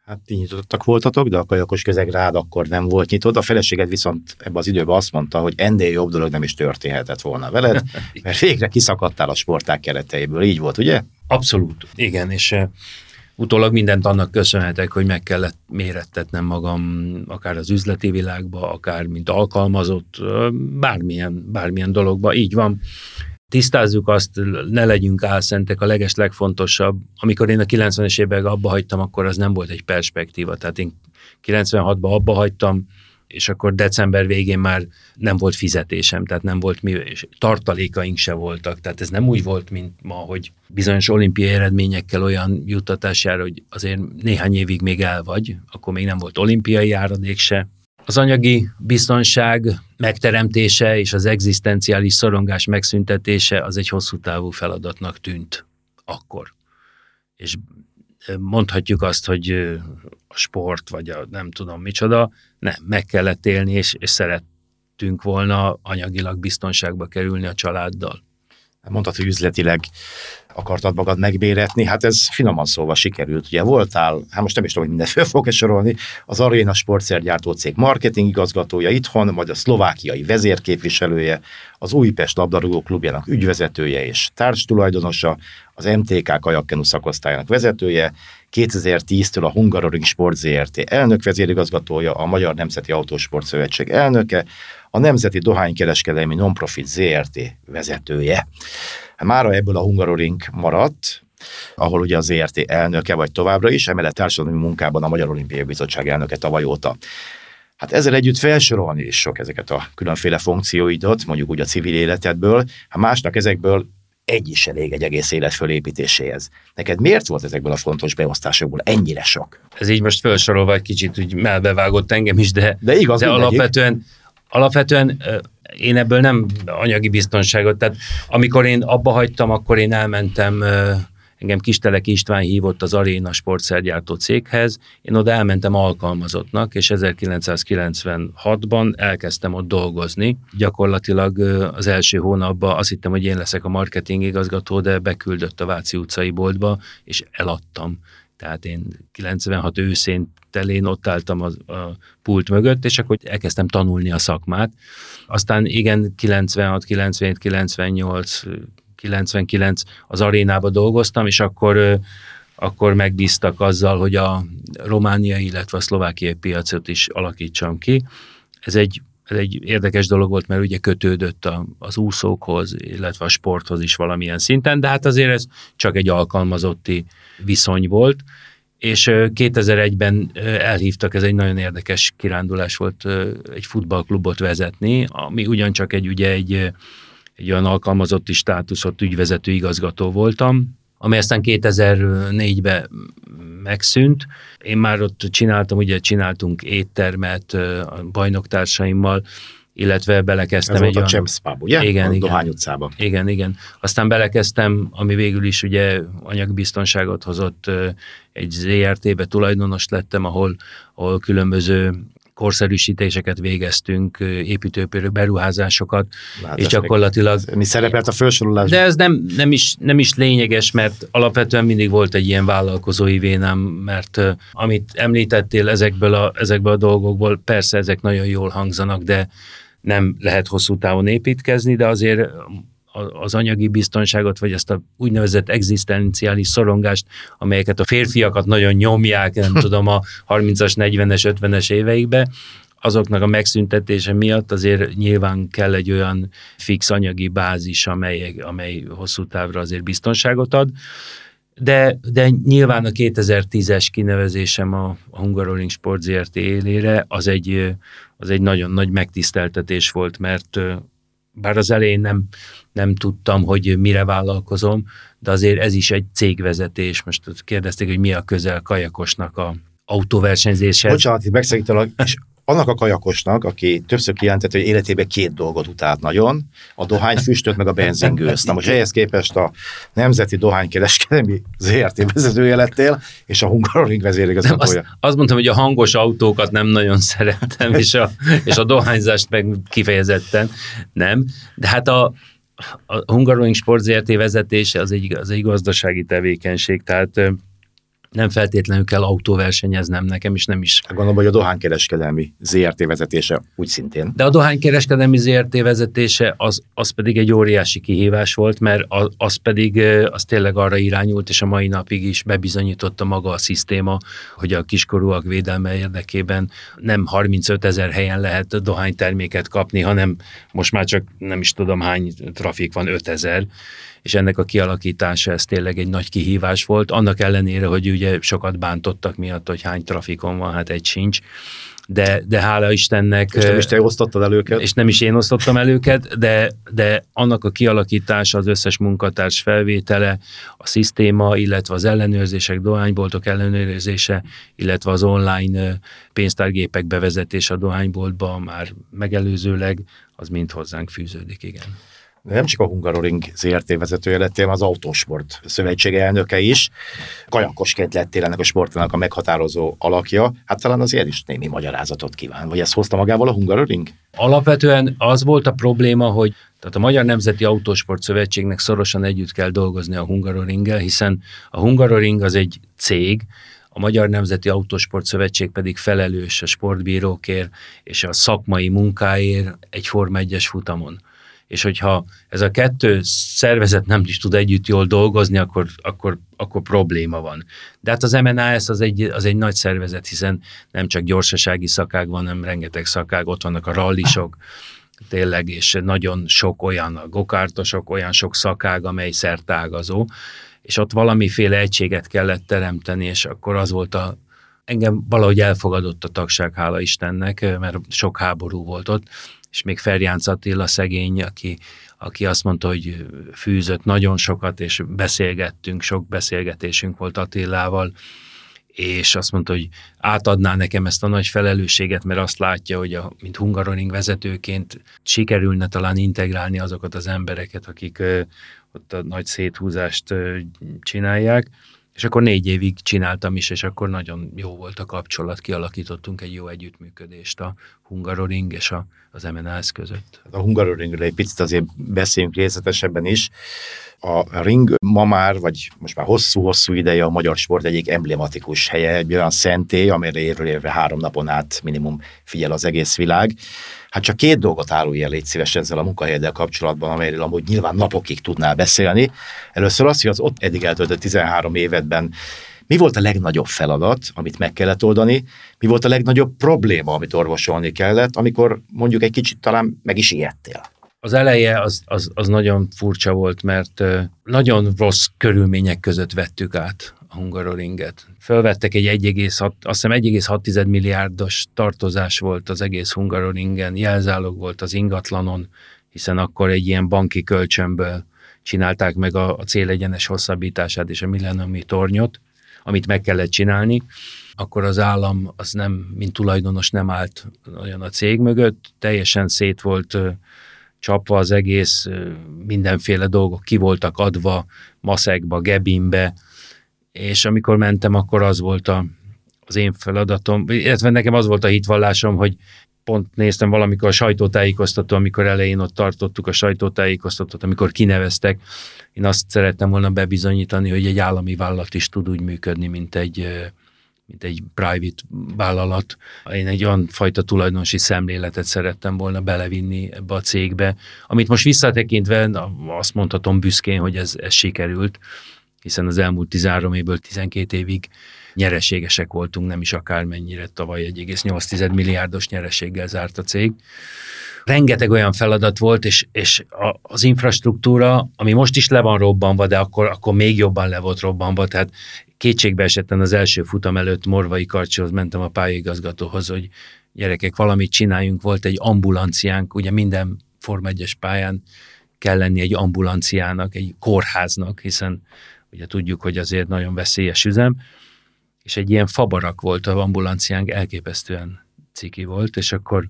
Hát ti nyitottak voltatok, de a kajakos közeg rád akkor nem volt nyitott. A feleséged viszont ebben az időben azt mondta, hogy ennél jobb dolog nem is történhetett volna veled, mert végre kiszakadtál a sporták kereteiből. Így volt, ugye? Abszolút, igen, és uh, utólag mindent annak köszönhetek, hogy meg kellett mérettetnem magam akár az üzleti világba, akár mint alkalmazott, bármilyen, bármilyen dologba. Így van tisztázzuk azt, ne legyünk álszentek, a leges legfontosabb. Amikor én a 90-es években abba hagytam, akkor az nem volt egy perspektíva. Tehát én 96-ban abba hagytam, és akkor december végén már nem volt fizetésem, tehát nem volt mi, és tartalékaink se voltak. Tehát ez nem úgy volt, mint ma, hogy bizonyos olimpiai eredményekkel olyan juttatás jár, hogy azért néhány évig még el vagy, akkor még nem volt olimpiai járadék se, az anyagi biztonság megteremtése és az egzisztenciális szorongás megszüntetése az egy hosszú távú feladatnak tűnt akkor. És mondhatjuk azt, hogy a sport, vagy a nem tudom micsoda, nem, meg kellett élni, és, és szerettünk volna anyagilag biztonságba kerülni a családdal. Mondtad, hogy üzletileg akartad magad megbéretni, hát ez finoman szóval sikerült. Ugye voltál, hát most nem is tudom, hogy minden föl fog sorolni, az Arena sportszergyártó cég marketing igazgatója itthon, majd a szlovákiai vezérképviselője, az Újpest labdarúgó klubjának ügyvezetője és társtulajdonosa, az MTK kajakkenu szakosztályának vezetője, 2010-től a Hungaroring Sport ZRT elnök vezérigazgatója, a Magyar Nemzeti Autósport Szövetség elnöke, a Nemzeti Dohánykereskedelmi Nonprofit ZRT vezetője. Mára ebből a Hungaroring maradt, ahol ugye az ZRT elnöke vagy továbbra is, emellett társadalmi munkában a Magyar Olimpiai Bizottság elnöke tavaly óta. Hát ezzel együtt felsorolni is sok ezeket a különféle funkcióidat, mondjuk úgy a civil életedből, hát másnak ezekből egy is elég egy egész élet fölépítéséhez. Neked miért volt ezekből a fontos beosztásokból ennyire sok? Ez így most felsorolva egy kicsit úgy melbevágott engem is, de, de, igaz, de alapvetően, alapvetően én ebből nem anyagi biztonságot, tehát amikor én abba hagytam, akkor én elmentem, engem Kistelek István hívott az Aréna sportszergyártó céghez, én oda elmentem alkalmazottnak, és 1996-ban elkezdtem ott dolgozni. Gyakorlatilag az első hónapban azt hittem, hogy én leszek a marketing igazgató, de beküldött a Váci utcai boltba, és eladtam. Tehát én 96 őszén telén ott álltam a, a pult mögött, és akkor elkezdtem tanulni a szakmát. Aztán igen, 96, 97, 98, 99 az arénába dolgoztam, és akkor akkor megbíztak azzal, hogy a romániai, illetve a szlovákiai piacot is alakítsam ki. Ez egy, ez egy érdekes dolog volt, mert ugye kötődött a, az úszókhoz, illetve a sporthoz is valamilyen szinten, de hát azért ez csak egy alkalmazotti viszony volt. És 2001-ben elhívtak, ez egy nagyon érdekes kirándulás volt, egy futballklubot vezetni, ami ugyancsak egy, ugye egy, egy olyan alkalmazotti státuszott ügyvezető igazgató voltam, ami aztán 2004-ben megszűnt. Én már ott csináltam, ugye csináltunk éttermet a bajnoktársaimmal, illetve belekezdtem Ez egy volt a Champs Pub, ugye? Igen, a igen. Dohány utcában. Igen, igen. Aztán belekezdtem, ami végül is ugye anyagbiztonságot hozott, egy ZRT-be tulajdonos lettem, ahol, ahol különböző korszerűsítéseket végeztünk, építőpérő beruházásokat, Hát és gyakorlatilag... Mi szerepelt a felsorolásban? De ez nem, nem, is, nem is lényeges, mert alapvetően mindig volt egy ilyen vállalkozói vénám, mert amit említettél ezekből a, ezekből a dolgokból, persze ezek nagyon jól hangzanak, de nem lehet hosszú távon építkezni, de azért az anyagi biztonságot, vagy ezt a úgynevezett egzisztenciális szorongást, amelyeket a férfiakat nagyon nyomják, nem tudom, a 30-as, 40-es, 50-es éveikbe, azoknak a megszüntetése miatt azért nyilván kell egy olyan fix anyagi bázis, amely, amely hosszú távra azért biztonságot ad. De, de nyilván a 2010-es kinevezésem a, a Hungaroring Sport ZRT élére az egy, az egy nagyon nagy megtiszteltetés volt, mert bár az elején nem, nem tudtam, hogy mire vállalkozom, de azért ez is egy cégvezetés. Most kérdezték, hogy mi a közel kajakosnak a autóversenyzéshez. Bocsánat, itt megszakítalak, és annak a kajakosnak, aki többször kijelentett, hogy életében két dolgot utált nagyon, a dohányfüstöt meg a benzingőzt. Na most ehhez képest a Nemzeti Dohánykereskedelmi ZRT vezetője lettél, és a Hungaroring vezérigazgatója. Azt, azt mondtam, hogy a hangos autókat nem nagyon szerettem, és a, és a dohányzást meg kifejezetten nem. De hát a, a Hungaroring Sport ZRT vezetése az egy, az egy gazdasági tevékenység, tehát nem feltétlenül kell autóversenyeznem nekem, és nem is. Gondolom, hogy a dohánykereskedelmi ZRT vezetése úgy szintén. De a dohánykereskedelmi ZRT vezetése az, az pedig egy óriási kihívás volt, mert az, az pedig az tényleg arra irányult, és a mai napig is bebizonyította maga a szisztéma, hogy a kiskorúak védelme érdekében nem 35 ezer helyen lehet dohányterméket kapni, hanem most már csak nem is tudom hány trafik van, 5 ezer és ennek a kialakítása ez tényleg egy nagy kihívás volt, annak ellenére, hogy ugye sokat bántottak miatt, hogy hány trafikon van, hát egy sincs, de, de hála Istennek... És nem is te osztottad el őket? És nem is én osztottam el őket, de, de annak a kialakítása, az összes munkatárs felvétele, a szisztéma, illetve az ellenőrzések, dohányboltok ellenőrzése, illetve az online pénztárgépek bevezetése a dohányboltba már megelőzőleg, az mind hozzánk fűződik, igen nem csak a Hungaroring ZRT vezetője lettél, az Autósport Szövetség elnöke is. Kajakosként lettél ennek a sportnak a meghatározó alakja. Hát talán azért is némi magyarázatot kíván. Vagy ezt hozta magával a Hungaroring? Alapvetően az volt a probléma, hogy tehát a Magyar Nemzeti Autósport Szövetségnek szorosan együtt kell dolgozni a Hungaroringgel, hiszen a Hungaroring az egy cég, a Magyar Nemzeti Autósport Szövetség pedig felelős a sportbírókért és a szakmai munkáért egy Forma 1-es futamon és hogyha ez a kettő szervezet nem is tud együtt jól dolgozni, akkor, akkor, akkor probléma van. De hát az MNAS az egy, az egy nagy szervezet, hiszen nem csak gyorsasági szakág van, hanem rengeteg szakág, ott vannak a rallisok, tényleg, és nagyon sok olyan a gokártosok, olyan sok szakág, amely szertágazó, és ott valamiféle egységet kellett teremteni, és akkor az volt a, engem valahogy elfogadott a tagság, hála Istennek, mert sok háború volt ott, és még Ferjánc Attila szegény, aki, aki azt mondta, hogy fűzött nagyon sokat, és beszélgettünk, sok beszélgetésünk volt Attilával, és azt mondta, hogy átadná nekem ezt a nagy felelősséget, mert azt látja, hogy a, mint Hungaroring vezetőként sikerülne talán integrálni azokat az embereket, akik ott a nagy széthúzást csinálják. És akkor négy évig csináltam is, és akkor nagyon jó volt a kapcsolat, kialakítottunk egy jó együttműködést a Hungaroring és a, az MNS között. A Hungaroringről egy picit azért beszéljünk részletesebben is. A ring ma már, vagy most már hosszú-hosszú ideje a magyar sport egyik emblematikus helye, egy olyan szentély, amire érő érve három napon át minimum figyel az egész világ. Hát csak két dolgot árulj el légy szíves ezzel a munkahelyeddel kapcsolatban, amelyről amúgy nyilván napokig tudnál beszélni. Először azt, hogy az ott eddig eltöltött 13 évedben mi volt a legnagyobb feladat, amit meg kellett oldani? Mi volt a legnagyobb probléma, amit orvosolni kellett, amikor mondjuk egy kicsit talán meg is ijedtél? Az eleje az, az, az nagyon furcsa volt, mert nagyon rossz körülmények között vettük át a Hungaroringet. Fölvettek egy 1,6, azt hiszem 1,6 milliárdos tartozás volt az egész Hungaroringen, jelzálog volt az ingatlanon, hiszen akkor egy ilyen banki kölcsönből csinálták meg a, a célegyenes hosszabbítását és a millenniumi tornyot, amit meg kellett csinálni, akkor az állam az nem, mint tulajdonos nem állt olyan a cég mögött, teljesen szét volt csapva az egész, mindenféle dolgok ki voltak adva, maszekba, gebinbe, és amikor mentem, akkor az volt a, az én feladatom, illetve nekem az volt a hitvallásom, hogy pont néztem valamikor a sajtótájékoztató, amikor elején ott tartottuk a sajtótájékoztatót, amikor kineveztek, én azt szerettem volna bebizonyítani, hogy egy állami vállalat is tud úgy működni, mint egy, mint egy private vállalat. Én egy olyan fajta tulajdonosi szemléletet szerettem volna belevinni ebbe a cégbe, amit most visszatekintve azt mondhatom büszkén, hogy ez, ez sikerült, hiszen az elmúlt 13 évből 12 évig nyereségesek voltunk, nem is akármennyire, tavaly 1,8 milliárdos nyereséggel zárt a cég. Rengeteg olyan feladat volt, és, és az infrastruktúra, ami most is le van robbanva, de akkor, akkor még jobban le volt robbanva, tehát kétségbe esetten az első futam előtt Morvai Karcsihoz mentem a pályaigazgatóhoz, hogy gyerekek, valamit csináljunk, volt egy ambulanciánk, ugye minden Forma 1 pályán kell lenni egy ambulanciának, egy kórháznak, hiszen ugye tudjuk, hogy azért nagyon veszélyes üzem, és egy ilyen fabarak volt a ambulanciánk, elképesztően ciki volt, és akkor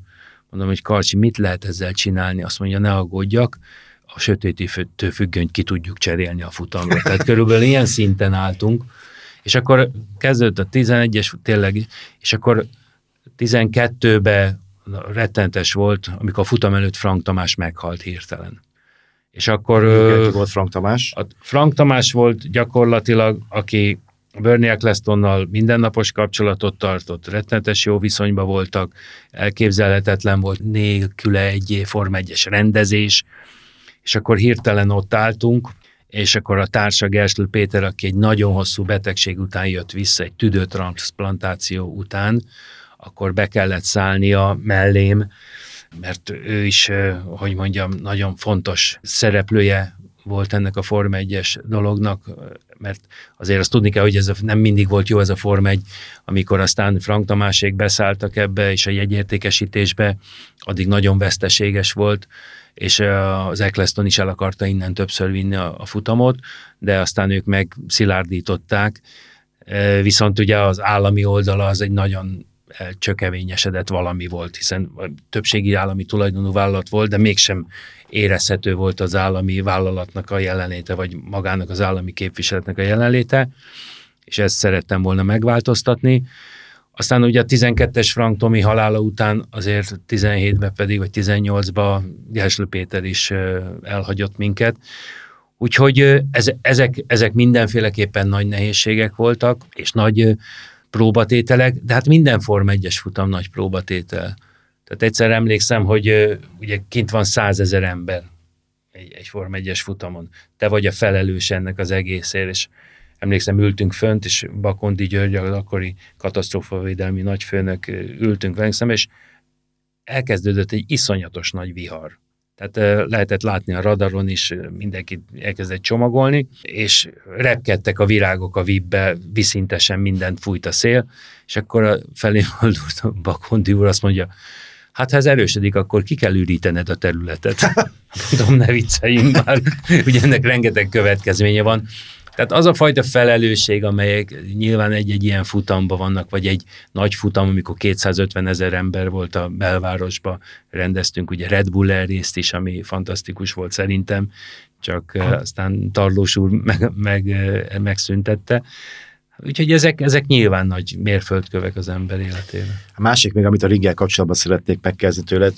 mondom, hogy Karcsi, mit lehet ezzel csinálni? Azt mondja, ne aggódjak, a sötétítő függönyt ki tudjuk cserélni a futamra. Tehát körülbelül ilyen szinten álltunk, és akkor kezdődött a 11-es tényleg, és akkor 12-be rettentes volt, amikor a futam előtt Frank Tamás meghalt hirtelen. És akkor... Igen, volt Frank Tamás? A Frank Tamás volt gyakorlatilag, aki Bernie Ecclestonnal mindennapos kapcsolatot tartott, rettenetes jó viszonyban voltak, elképzelhetetlen volt nélküle egy Form 1 rendezés, és akkor hirtelen ott álltunk, és akkor a társa Gersl Péter, aki egy nagyon hosszú betegség után jött vissza, egy tüdőtransplantáció után, akkor be kellett szállnia mellém, mert ő is, hogy mondjam, nagyon fontos szereplője volt ennek a Form 1-es dolognak, mert azért azt tudni kell, hogy ez a, nem mindig volt jó ez a Form 1, amikor aztán Frank Tamásék beszálltak ebbe, és a jegyértékesítésbe, addig nagyon veszteséges volt, és az Eccleston is el akarta innen többször vinni a, a futamot, de aztán ők meg szilárdították, viszont ugye az állami oldala az egy nagyon csökevényesedett valami volt, hiszen többségi állami tulajdonú vállalat volt, de mégsem érezhető volt az állami vállalatnak a jelenléte, vagy magának az állami képviseletnek a jelenléte, és ezt szerettem volna megváltoztatni. Aztán ugye a 12-es Frank Tomi halála után azért 17-ben pedig, vagy 18-ban Gelső Péter is elhagyott minket. Úgyhogy ezek, ezek mindenféleképpen nagy nehézségek voltak, és nagy próbatételek, de hát minden Form 1-es futam nagy próbatétel. Tehát egyszer emlékszem, hogy ugye kint van százezer ember egy, egy Form 1-es futamon. Te vagy a felelős ennek az egészért, és emlékszem, ültünk fönt, és Bakondi György, az akkori katasztrófavédelmi nagyfőnök ültünk velünk szemben, és elkezdődött egy iszonyatos nagy vihar. Tehát lehetett látni a radaron is, mindenki elkezdett csomagolni, és repkedtek a virágok a vízbe, viszintesen mindent fújt a szél, és akkor a felé a Bakondi úr azt mondja, hát ha ez erősödik, akkor ki kell ürítened a területet. Mondom, ne vicceljünk már, ugye ennek rengeteg következménye van. Tehát az a fajta felelősség, amelyek nyilván egy-egy ilyen futamban vannak, vagy egy nagy futam, amikor 250 ezer ember volt a belvárosba, rendeztünk ugye Red Bull részt is, ami fantasztikus volt szerintem, csak ha. aztán Tarlós úr meg, meg, megszüntette. Úgyhogy ezek, ezek nyilván nagy mérföldkövek az ember életében. A másik még, amit a ringgel kapcsolatban szeretnék megkezdeni tőled,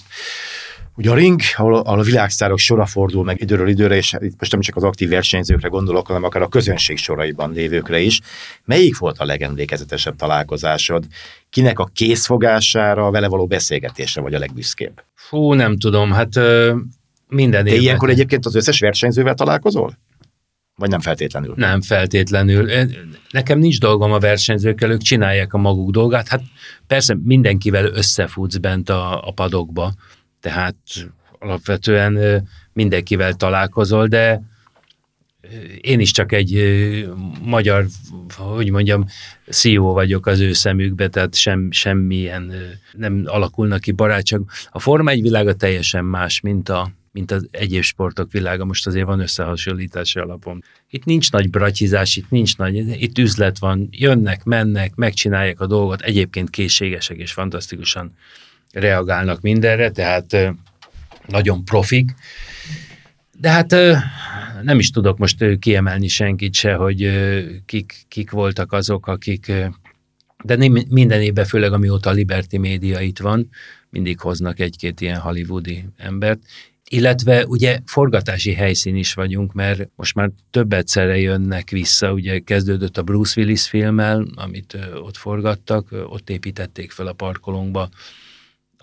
Ugye a ring, ahol, ahol a világsztárok sora fordul meg időről időre, és itt most nem csak az aktív versenyzőkre gondolok, hanem akár a közönség soraiban lévőkre is. Melyik volt a legemlékezetesebb találkozásod? Kinek a készfogására, vele való beszélgetésre vagy a legbüszkébb? Fú, nem tudom, hát ö, minden Te ilyenkor egyébként az összes versenyzővel találkozol? Vagy nem feltétlenül? Nem feltétlenül. Nekem nincs dolgom a versenyzőkkel, ők csinálják a maguk dolgát. Hát persze mindenkivel összefutsz bent a, a padokba, tehát alapvetően mindenkivel találkozol, de én is csak egy magyar, hogy mondjam, CEO vagyok az ő szemükbe, tehát sem, semmilyen nem alakulnak ki barátság. A Forma egy világa teljesen más, mint a, mint az egyéb sportok világa, most azért van összehasonlítási alapon. Itt nincs nagy bratyizás, itt nincs nagy, itt üzlet van, jönnek, mennek, megcsinálják a dolgot, egyébként készségesek és fantasztikusan reagálnak mindenre, tehát nagyon profik. De hát nem is tudok most kiemelni senkit se, hogy kik, kik voltak azok, akik, de minden évben, főleg amióta a Liberty média itt van, mindig hoznak egy-két ilyen hollywoodi embert, illetve ugye forgatási helyszín is vagyunk, mert most már több egyszerre jönnek vissza, ugye kezdődött a Bruce Willis filmmel, amit ott forgattak, ott építették fel a parkolónkba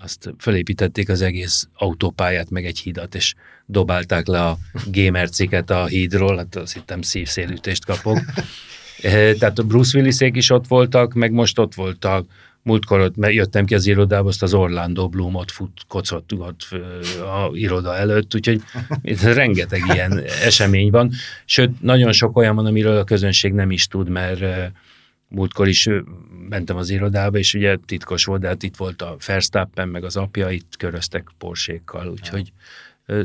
azt fölépítették az egész autópályát, meg egy hidat, és dobálták le a gamer ciket a hídról, hát azt hittem szívszélütést kapok. Eh, tehát a Bruce Willisék is ott voltak, meg most ott voltak. Múltkor ott jöttem ki az irodába, azt az Orlando Bloomot fut, kocott ott a iroda előtt, úgyhogy itt rengeteg ilyen esemény van. Sőt, nagyon sok olyan van, amiről a közönség nem is tud, mert múltkor is mentem az irodába, és ugye titkos volt, de hát itt volt a Verstappen, meg az apja, itt köröztek porsékkal, úgyhogy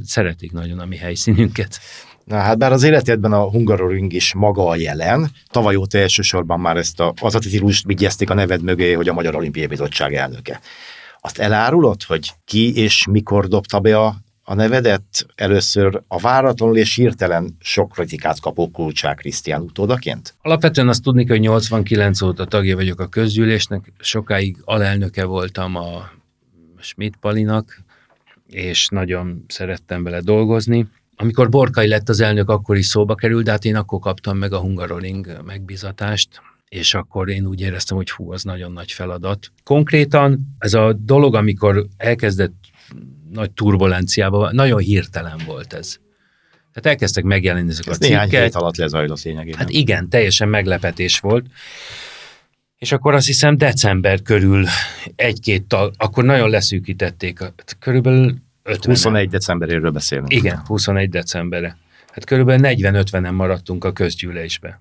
szeretik nagyon a mi helyszínünket. Na hát bár az életedben a Hungaroring is maga a jelen, tavaly óta elsősorban már ezt a, az a titlust vigyezték a neved mögé, hogy a Magyar Olimpiai Bizottság elnöke. Azt elárulod, hogy ki és mikor dobta be a, a nevedet először a váratlanul és hirtelen sok kritikát kapó Kulcsák Krisztián utódaként? Alapvetően azt tudni, hogy 89 óta tagja vagyok a közgyűlésnek, sokáig alelnöke voltam a Schmidt Palinak, és nagyon szerettem vele dolgozni. Amikor Borkai lett az elnök, akkor is szóba került, de hát én akkor kaptam meg a Hungaroring megbizatást, és akkor én úgy éreztem, hogy hú, az nagyon nagy feladat. Konkrétan ez a dolog, amikor elkezdett nagy turbulenciába, nagyon hirtelen volt ez. Tehát elkezdtek megjelenni ezek ez a cikkek. néhány hét alatt lezajlott lényegében. Hát igen, teljesen meglepetés volt. És akkor azt hiszem december körül egy-két tag, akkor nagyon leszűkítették, körülbelül 50 21 decemberéről beszélünk. Igen, 21 decemberre. Hát körülbelül 40-50-en maradtunk a közgyűlésbe.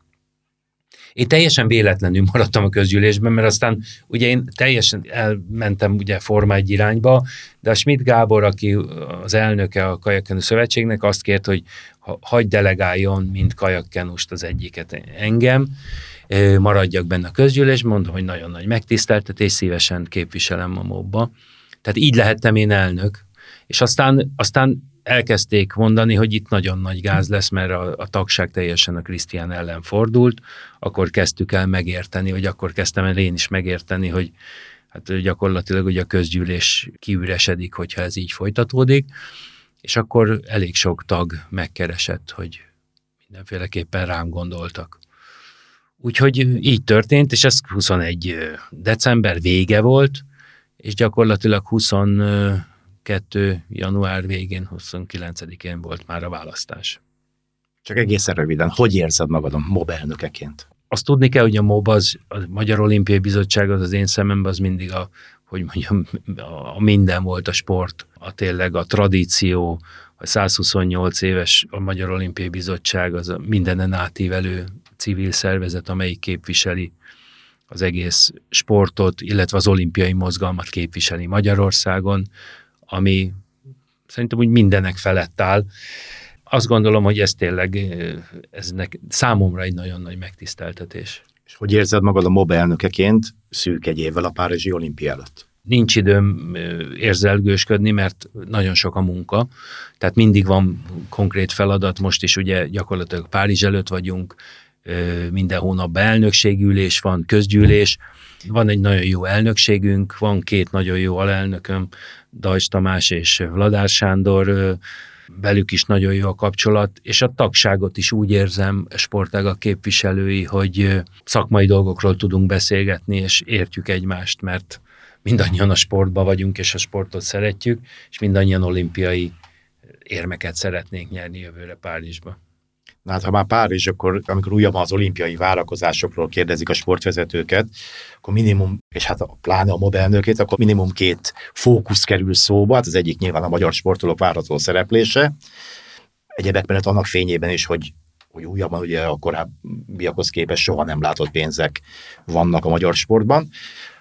Én teljesen véletlenül maradtam a közgyűlésben, mert aztán ugye én teljesen elmentem ugye Forma egy irányba, de a Schmidt Gábor, aki az elnöke a Kajakkenú Szövetségnek, azt kért, hogy hagy delegáljon, mint kajakkenust az egyiket engem, maradjak benne a közgyűlésben, mondom, hogy nagyon nagy megtiszteltetés, szívesen képviselem a mobba. Tehát így lehettem én elnök, és aztán, aztán elkezdték mondani, hogy itt nagyon nagy gáz lesz, mert a, a tagság teljesen a Krisztián ellen fordult, akkor kezdtük el megérteni, vagy akkor kezdtem el én is megérteni, hogy hát gyakorlatilag ugye a közgyűlés kiüresedik, hogyha ez így folytatódik, és akkor elég sok tag megkeresett, hogy mindenféleképpen rám gondoltak. Úgyhogy így történt, és ez 21 december vége volt, és gyakorlatilag 20 22. január végén, 29-én volt már a választás. Csak egészen röviden, hogy érzed magad a MOB elnökeként? Azt tudni kell, hogy a MOB az, a Magyar Olimpiai Bizottság az az én szememben az mindig a, hogy mondjam, a minden volt a sport, a tényleg a tradíció, a 128 éves a Magyar Olimpiai Bizottság az a mindenen átívelő civil szervezet, amelyik képviseli az egész sportot, illetve az olimpiai mozgalmat képviseli Magyarországon ami szerintem úgy mindenek felett áll. Azt gondolom, hogy ez tényleg ez nek, számomra egy nagyon nagy megtiszteltetés. És hogy érzed magad a MOB elnökeként szűk egy évvel a Párizsi olimpia előtt? Nincs időm érzelgősködni, mert nagyon sok a munka, tehát mindig van konkrét feladat, most is ugye gyakorlatilag Párizs előtt vagyunk, minden hónapban elnökségülés van, közgyűlés, van egy nagyon jó elnökségünk, van két nagyon jó alelnököm, Dajcs Tamás és Vladár Sándor, velük is nagyon jó a kapcsolat, és a tagságot is úgy érzem, sportágak képviselői, hogy szakmai dolgokról tudunk beszélgetni, és értjük egymást, mert mindannyian a sportban vagyunk, és a sportot szeretjük, és mindannyian olimpiai érmeket szeretnénk nyerni jövőre Párizsba. Na hát, ha már Párizs, akkor amikor újabban az olimpiai várakozásokról kérdezik a sportvezetőket, akkor minimum, és hát a, pláne a modellnőkét, akkor minimum két fókusz kerül szóba, hát az egyik nyilván a magyar sportolók várható szereplése, egyebek mellett annak fényében is, hogy hogy újabban ugye a korábbiakhoz képest soha nem látott pénzek vannak a magyar sportban.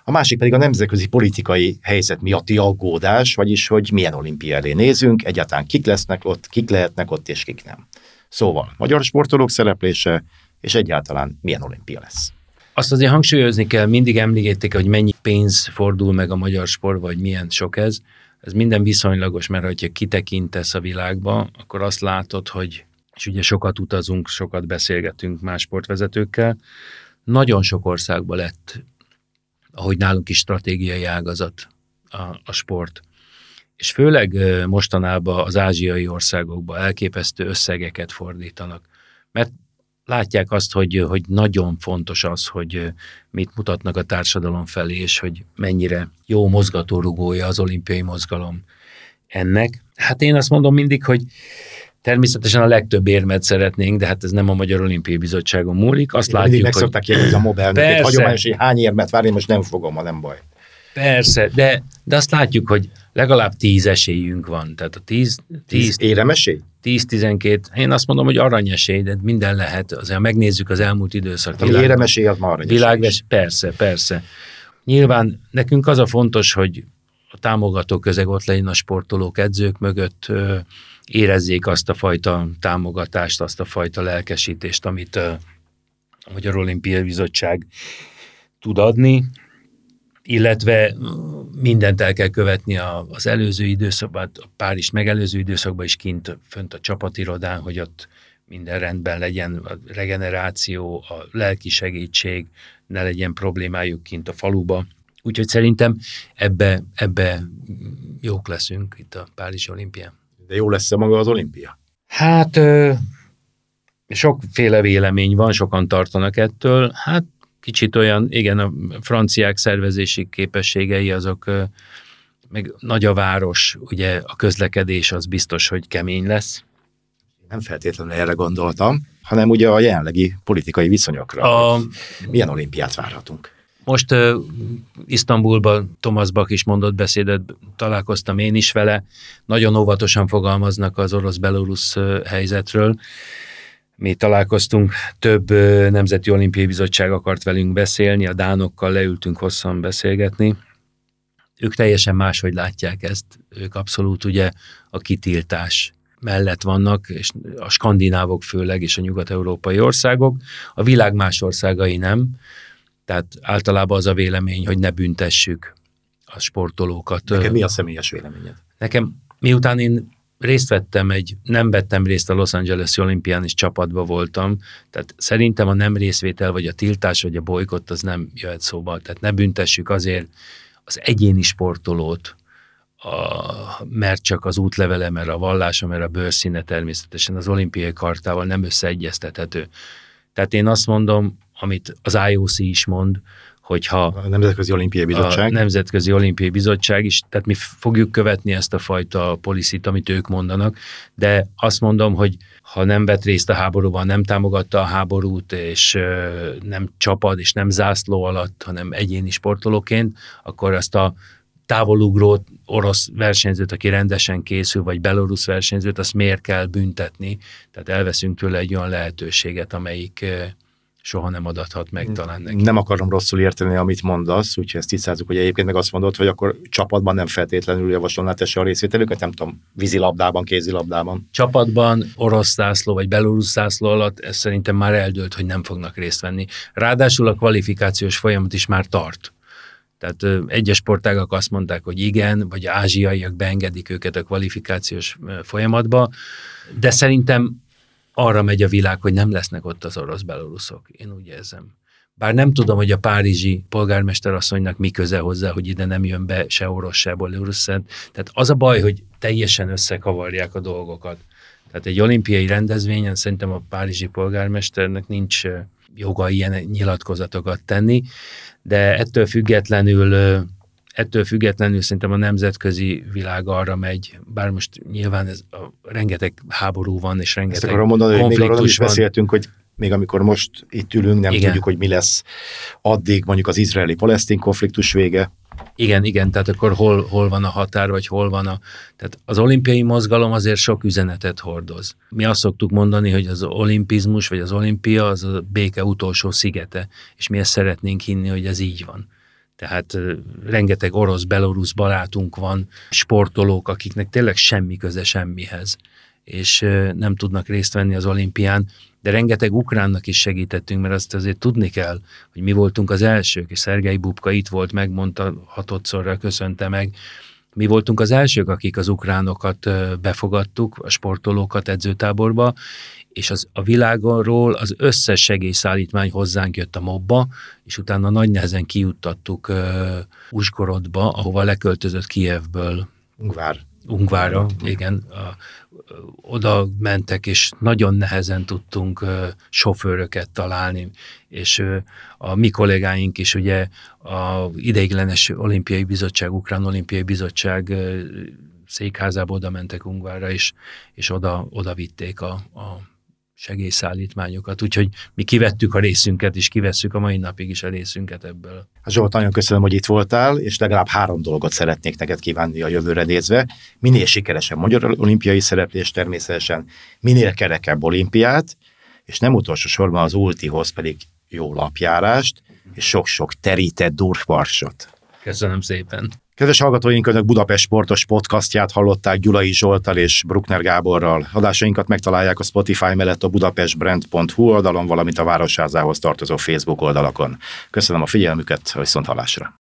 A másik pedig a nemzetközi politikai helyzet miatti aggódás, vagyis hogy milyen olimpia elé nézünk, egyáltalán kik lesznek ott, kik lehetnek ott, és kik nem. Szóval magyar sportolók szereplése, és egyáltalán milyen olimpia lesz. Azt azért hangsúlyozni kell, mindig említették, hogy mennyi pénz fordul meg a magyar sport, vagy milyen sok ez. Ez minden viszonylagos, mert ha kitekintesz a világba, akkor azt látod, hogy és ugye sokat utazunk, sokat beszélgetünk más sportvezetőkkel, nagyon sok országban lett, ahogy nálunk is stratégiai ágazat a, a sport és főleg mostanában az ázsiai országokban elképesztő összegeket fordítanak, mert látják azt, hogy, hogy nagyon fontos az, hogy mit mutatnak a társadalom felé, és hogy mennyire jó mozgatórugója az olimpiai mozgalom ennek. Hát én azt mondom mindig, hogy Természetesen a legtöbb érmet szeretnénk, de hát ez nem a Magyar Olimpiai Bizottságon múlik. Azt Én látjuk, meg szokták kérdezni a hagyományos, hogy hány érmet vár, én most nem fogom, ha nem baj. Persze, de, de azt látjuk, hogy legalább tíz esélyünk van. Tehát a tíz... Tíz, tíz éremesély? Tíz-tizenkét, én azt mondom, hogy aranyesély, de minden lehet. Azért megnézzük az elmúlt időszak. A éremesély az már aranyesély. Világves, persze, persze. Nyilván nekünk az a fontos, hogy a támogató közeg ott legyen a sportolók, edzők mögött, érezzék azt a fajta támogatást, azt a fajta lelkesítést, amit a Magyar Olimpiai Bizottság tud adni, illetve mindent el kell követni az előző időszakban, a Párizs megelőző időszakban is kint fönt a csapatirodán, hogy ott minden rendben legyen, a regeneráció, a lelki segítség, ne legyen problémájuk kint a faluba. Úgyhogy szerintem ebbe, ebbe jók leszünk itt a Párizs olimpián. De jó lesz-e maga az olimpia? Hát sokféle vélemény van, sokan tartanak ettől. Hát kicsit olyan, igen, a franciák szervezési képességei azok, meg nagy a város, ugye a közlekedés az biztos, hogy kemény lesz. Nem feltétlenül erre gondoltam, hanem ugye a jelenlegi politikai viszonyokra. A... Milyen olimpiát várhatunk? Most uh, Isztambulban Thomas Bach is mondott beszédet, találkoztam én is vele, nagyon óvatosan fogalmaznak az orosz-belorusz helyzetről. Mi találkoztunk, több Nemzeti Olimpiai Bizottság akart velünk beszélni, a dánokkal leültünk hosszan beszélgetni. Ők teljesen máshogy látják ezt, ők abszolút ugye a kitiltás mellett vannak, és a skandinávok főleg, és a nyugat-európai országok, a világ más országai nem tehát általában az a vélemény, hogy ne büntessük a sportolókat. Nekem mi a személyes véleményed? Nekem, miután én részt vettem egy, nem vettem részt a Los Angeles olimpián, és csapatba voltam, tehát szerintem a nem részvétel, vagy a tiltás, vagy a bolykott, az nem jöhet szóba. Tehát ne büntessük azért az egyéni sportolót, a, mert csak az útlevele, mert a vallása, mert a bőrszíne természetesen az olimpiai kartával nem összeegyeztethető. Tehát én azt mondom, amit az IOC is mond, hogyha a Nemzetközi Olimpiai Bizottság. A Nemzetközi Olimpiai Bizottság is, tehát mi fogjuk követni ezt a fajta policit, amit ők mondanak, de azt mondom, hogy ha nem vett részt a háborúban, nem támogatta a háborút, és nem csapad, és nem zászló alatt, hanem egyéni sportolóként, akkor azt a távolugró orosz versenyzőt, aki rendesen készül, vagy belorusz versenyzőt, azt miért kell büntetni? Tehát elveszünk tőle egy olyan lehetőséget, amelyik soha nem adathat meg talán neki. Nem akarom rosszul érteni, amit mondasz, úgyhogy ezt tisztázzuk, hogy egyébként meg azt mondod, hogy akkor csapatban nem feltétlenül javasolná tesse a részvételüket, nem tudom, vízilabdában, kézilabdában. Csapatban orosz zászló vagy belorusz zászló alatt ez szerintem már eldőlt, hogy nem fognak részt venni. Ráadásul a kvalifikációs folyamat is már tart. Tehát egyes sportágak azt mondták, hogy igen, vagy ázsiaiak beengedik őket a kvalifikációs folyamatba, de szerintem arra megy a világ, hogy nem lesznek ott az orosz beloruszok. Én úgy érzem. Bár nem tudom, hogy a párizsi polgármester asszonynak mi köze hozzá, hogy ide nem jön be se orosz, se belorusz. Tehát az a baj, hogy teljesen összekavarják a dolgokat. Tehát egy olimpiai rendezvényen szerintem a párizsi polgármesternek nincs joga ilyen nyilatkozatokat tenni, de ettől függetlenül ettől függetlenül szerintem a nemzetközi világ arra megy, bár most nyilván ez a, rengeteg háború van, és rengeteg Ezt akarom mondani, hogy még arról is van. beszéltünk, hogy még amikor most itt ülünk, nem Igen. tudjuk, hogy mi lesz addig mondjuk az izraeli-palesztin konfliktus vége. Igen, igen, tehát akkor hol, hol van a határ, vagy hol van a... Tehát az olimpiai mozgalom azért sok üzenetet hordoz. Mi azt szoktuk mondani, hogy az olimpizmus, vagy az olimpia az a béke utolsó szigete, és mi ezt szeretnénk hinni, hogy ez így van. Tehát rengeteg orosz-belorusz barátunk van, sportolók, akiknek tényleg semmi köze semmihez, és nem tudnak részt venni az olimpián, de rengeteg ukránnak is segítettünk, mert azt azért tudni kell, hogy mi voltunk az elsők, és Szergei Bubka itt volt, megmondta, hatodszorra köszönte meg, mi voltunk az elsők, akik az ukránokat befogadtuk, a sportolókat edzőtáborba, és az, a világonról az összes segélyszállítmány hozzánk jött a mobba, és utána nagy nehezen kijuttattuk uh, Uzsgorodba, ahova leköltözött Kievből. Ungvár. Ungvára, igen. A, oda mentek, és nagyon nehezen tudtunk sofőröket találni, és a mi kollégáink is ugye a ideiglenes olimpiai bizottság, Ukrán olimpiai bizottság székházába oda mentek Ungvára, és, és oda, oda vitték a, a segélyszállítmányokat, úgyhogy mi kivettük a részünket, és kivesszük a mai napig is a részünket ebből. Zsolt, nagyon köszönöm, hogy itt voltál, és legalább három dolgot szeretnék neked kívánni a jövőre nézve. Minél sikeresebb magyar olimpiai szereplés természetesen, minél kerekebb olimpiát, és nem utolsó sorban az ultihoz pedig jó lapjárást, és sok-sok terített durvparsot. Köszönöm szépen. Kedves hallgatóink, Önök Budapest Sportos podcastját hallották Gyulai Zsoltal és Bruckner Gáborral. Adásainkat megtalálják a Spotify mellett a budapestbrand.hu oldalon, valamint a Városházához tartozó Facebook oldalakon. Köszönöm a figyelmüket, a viszont hallásra.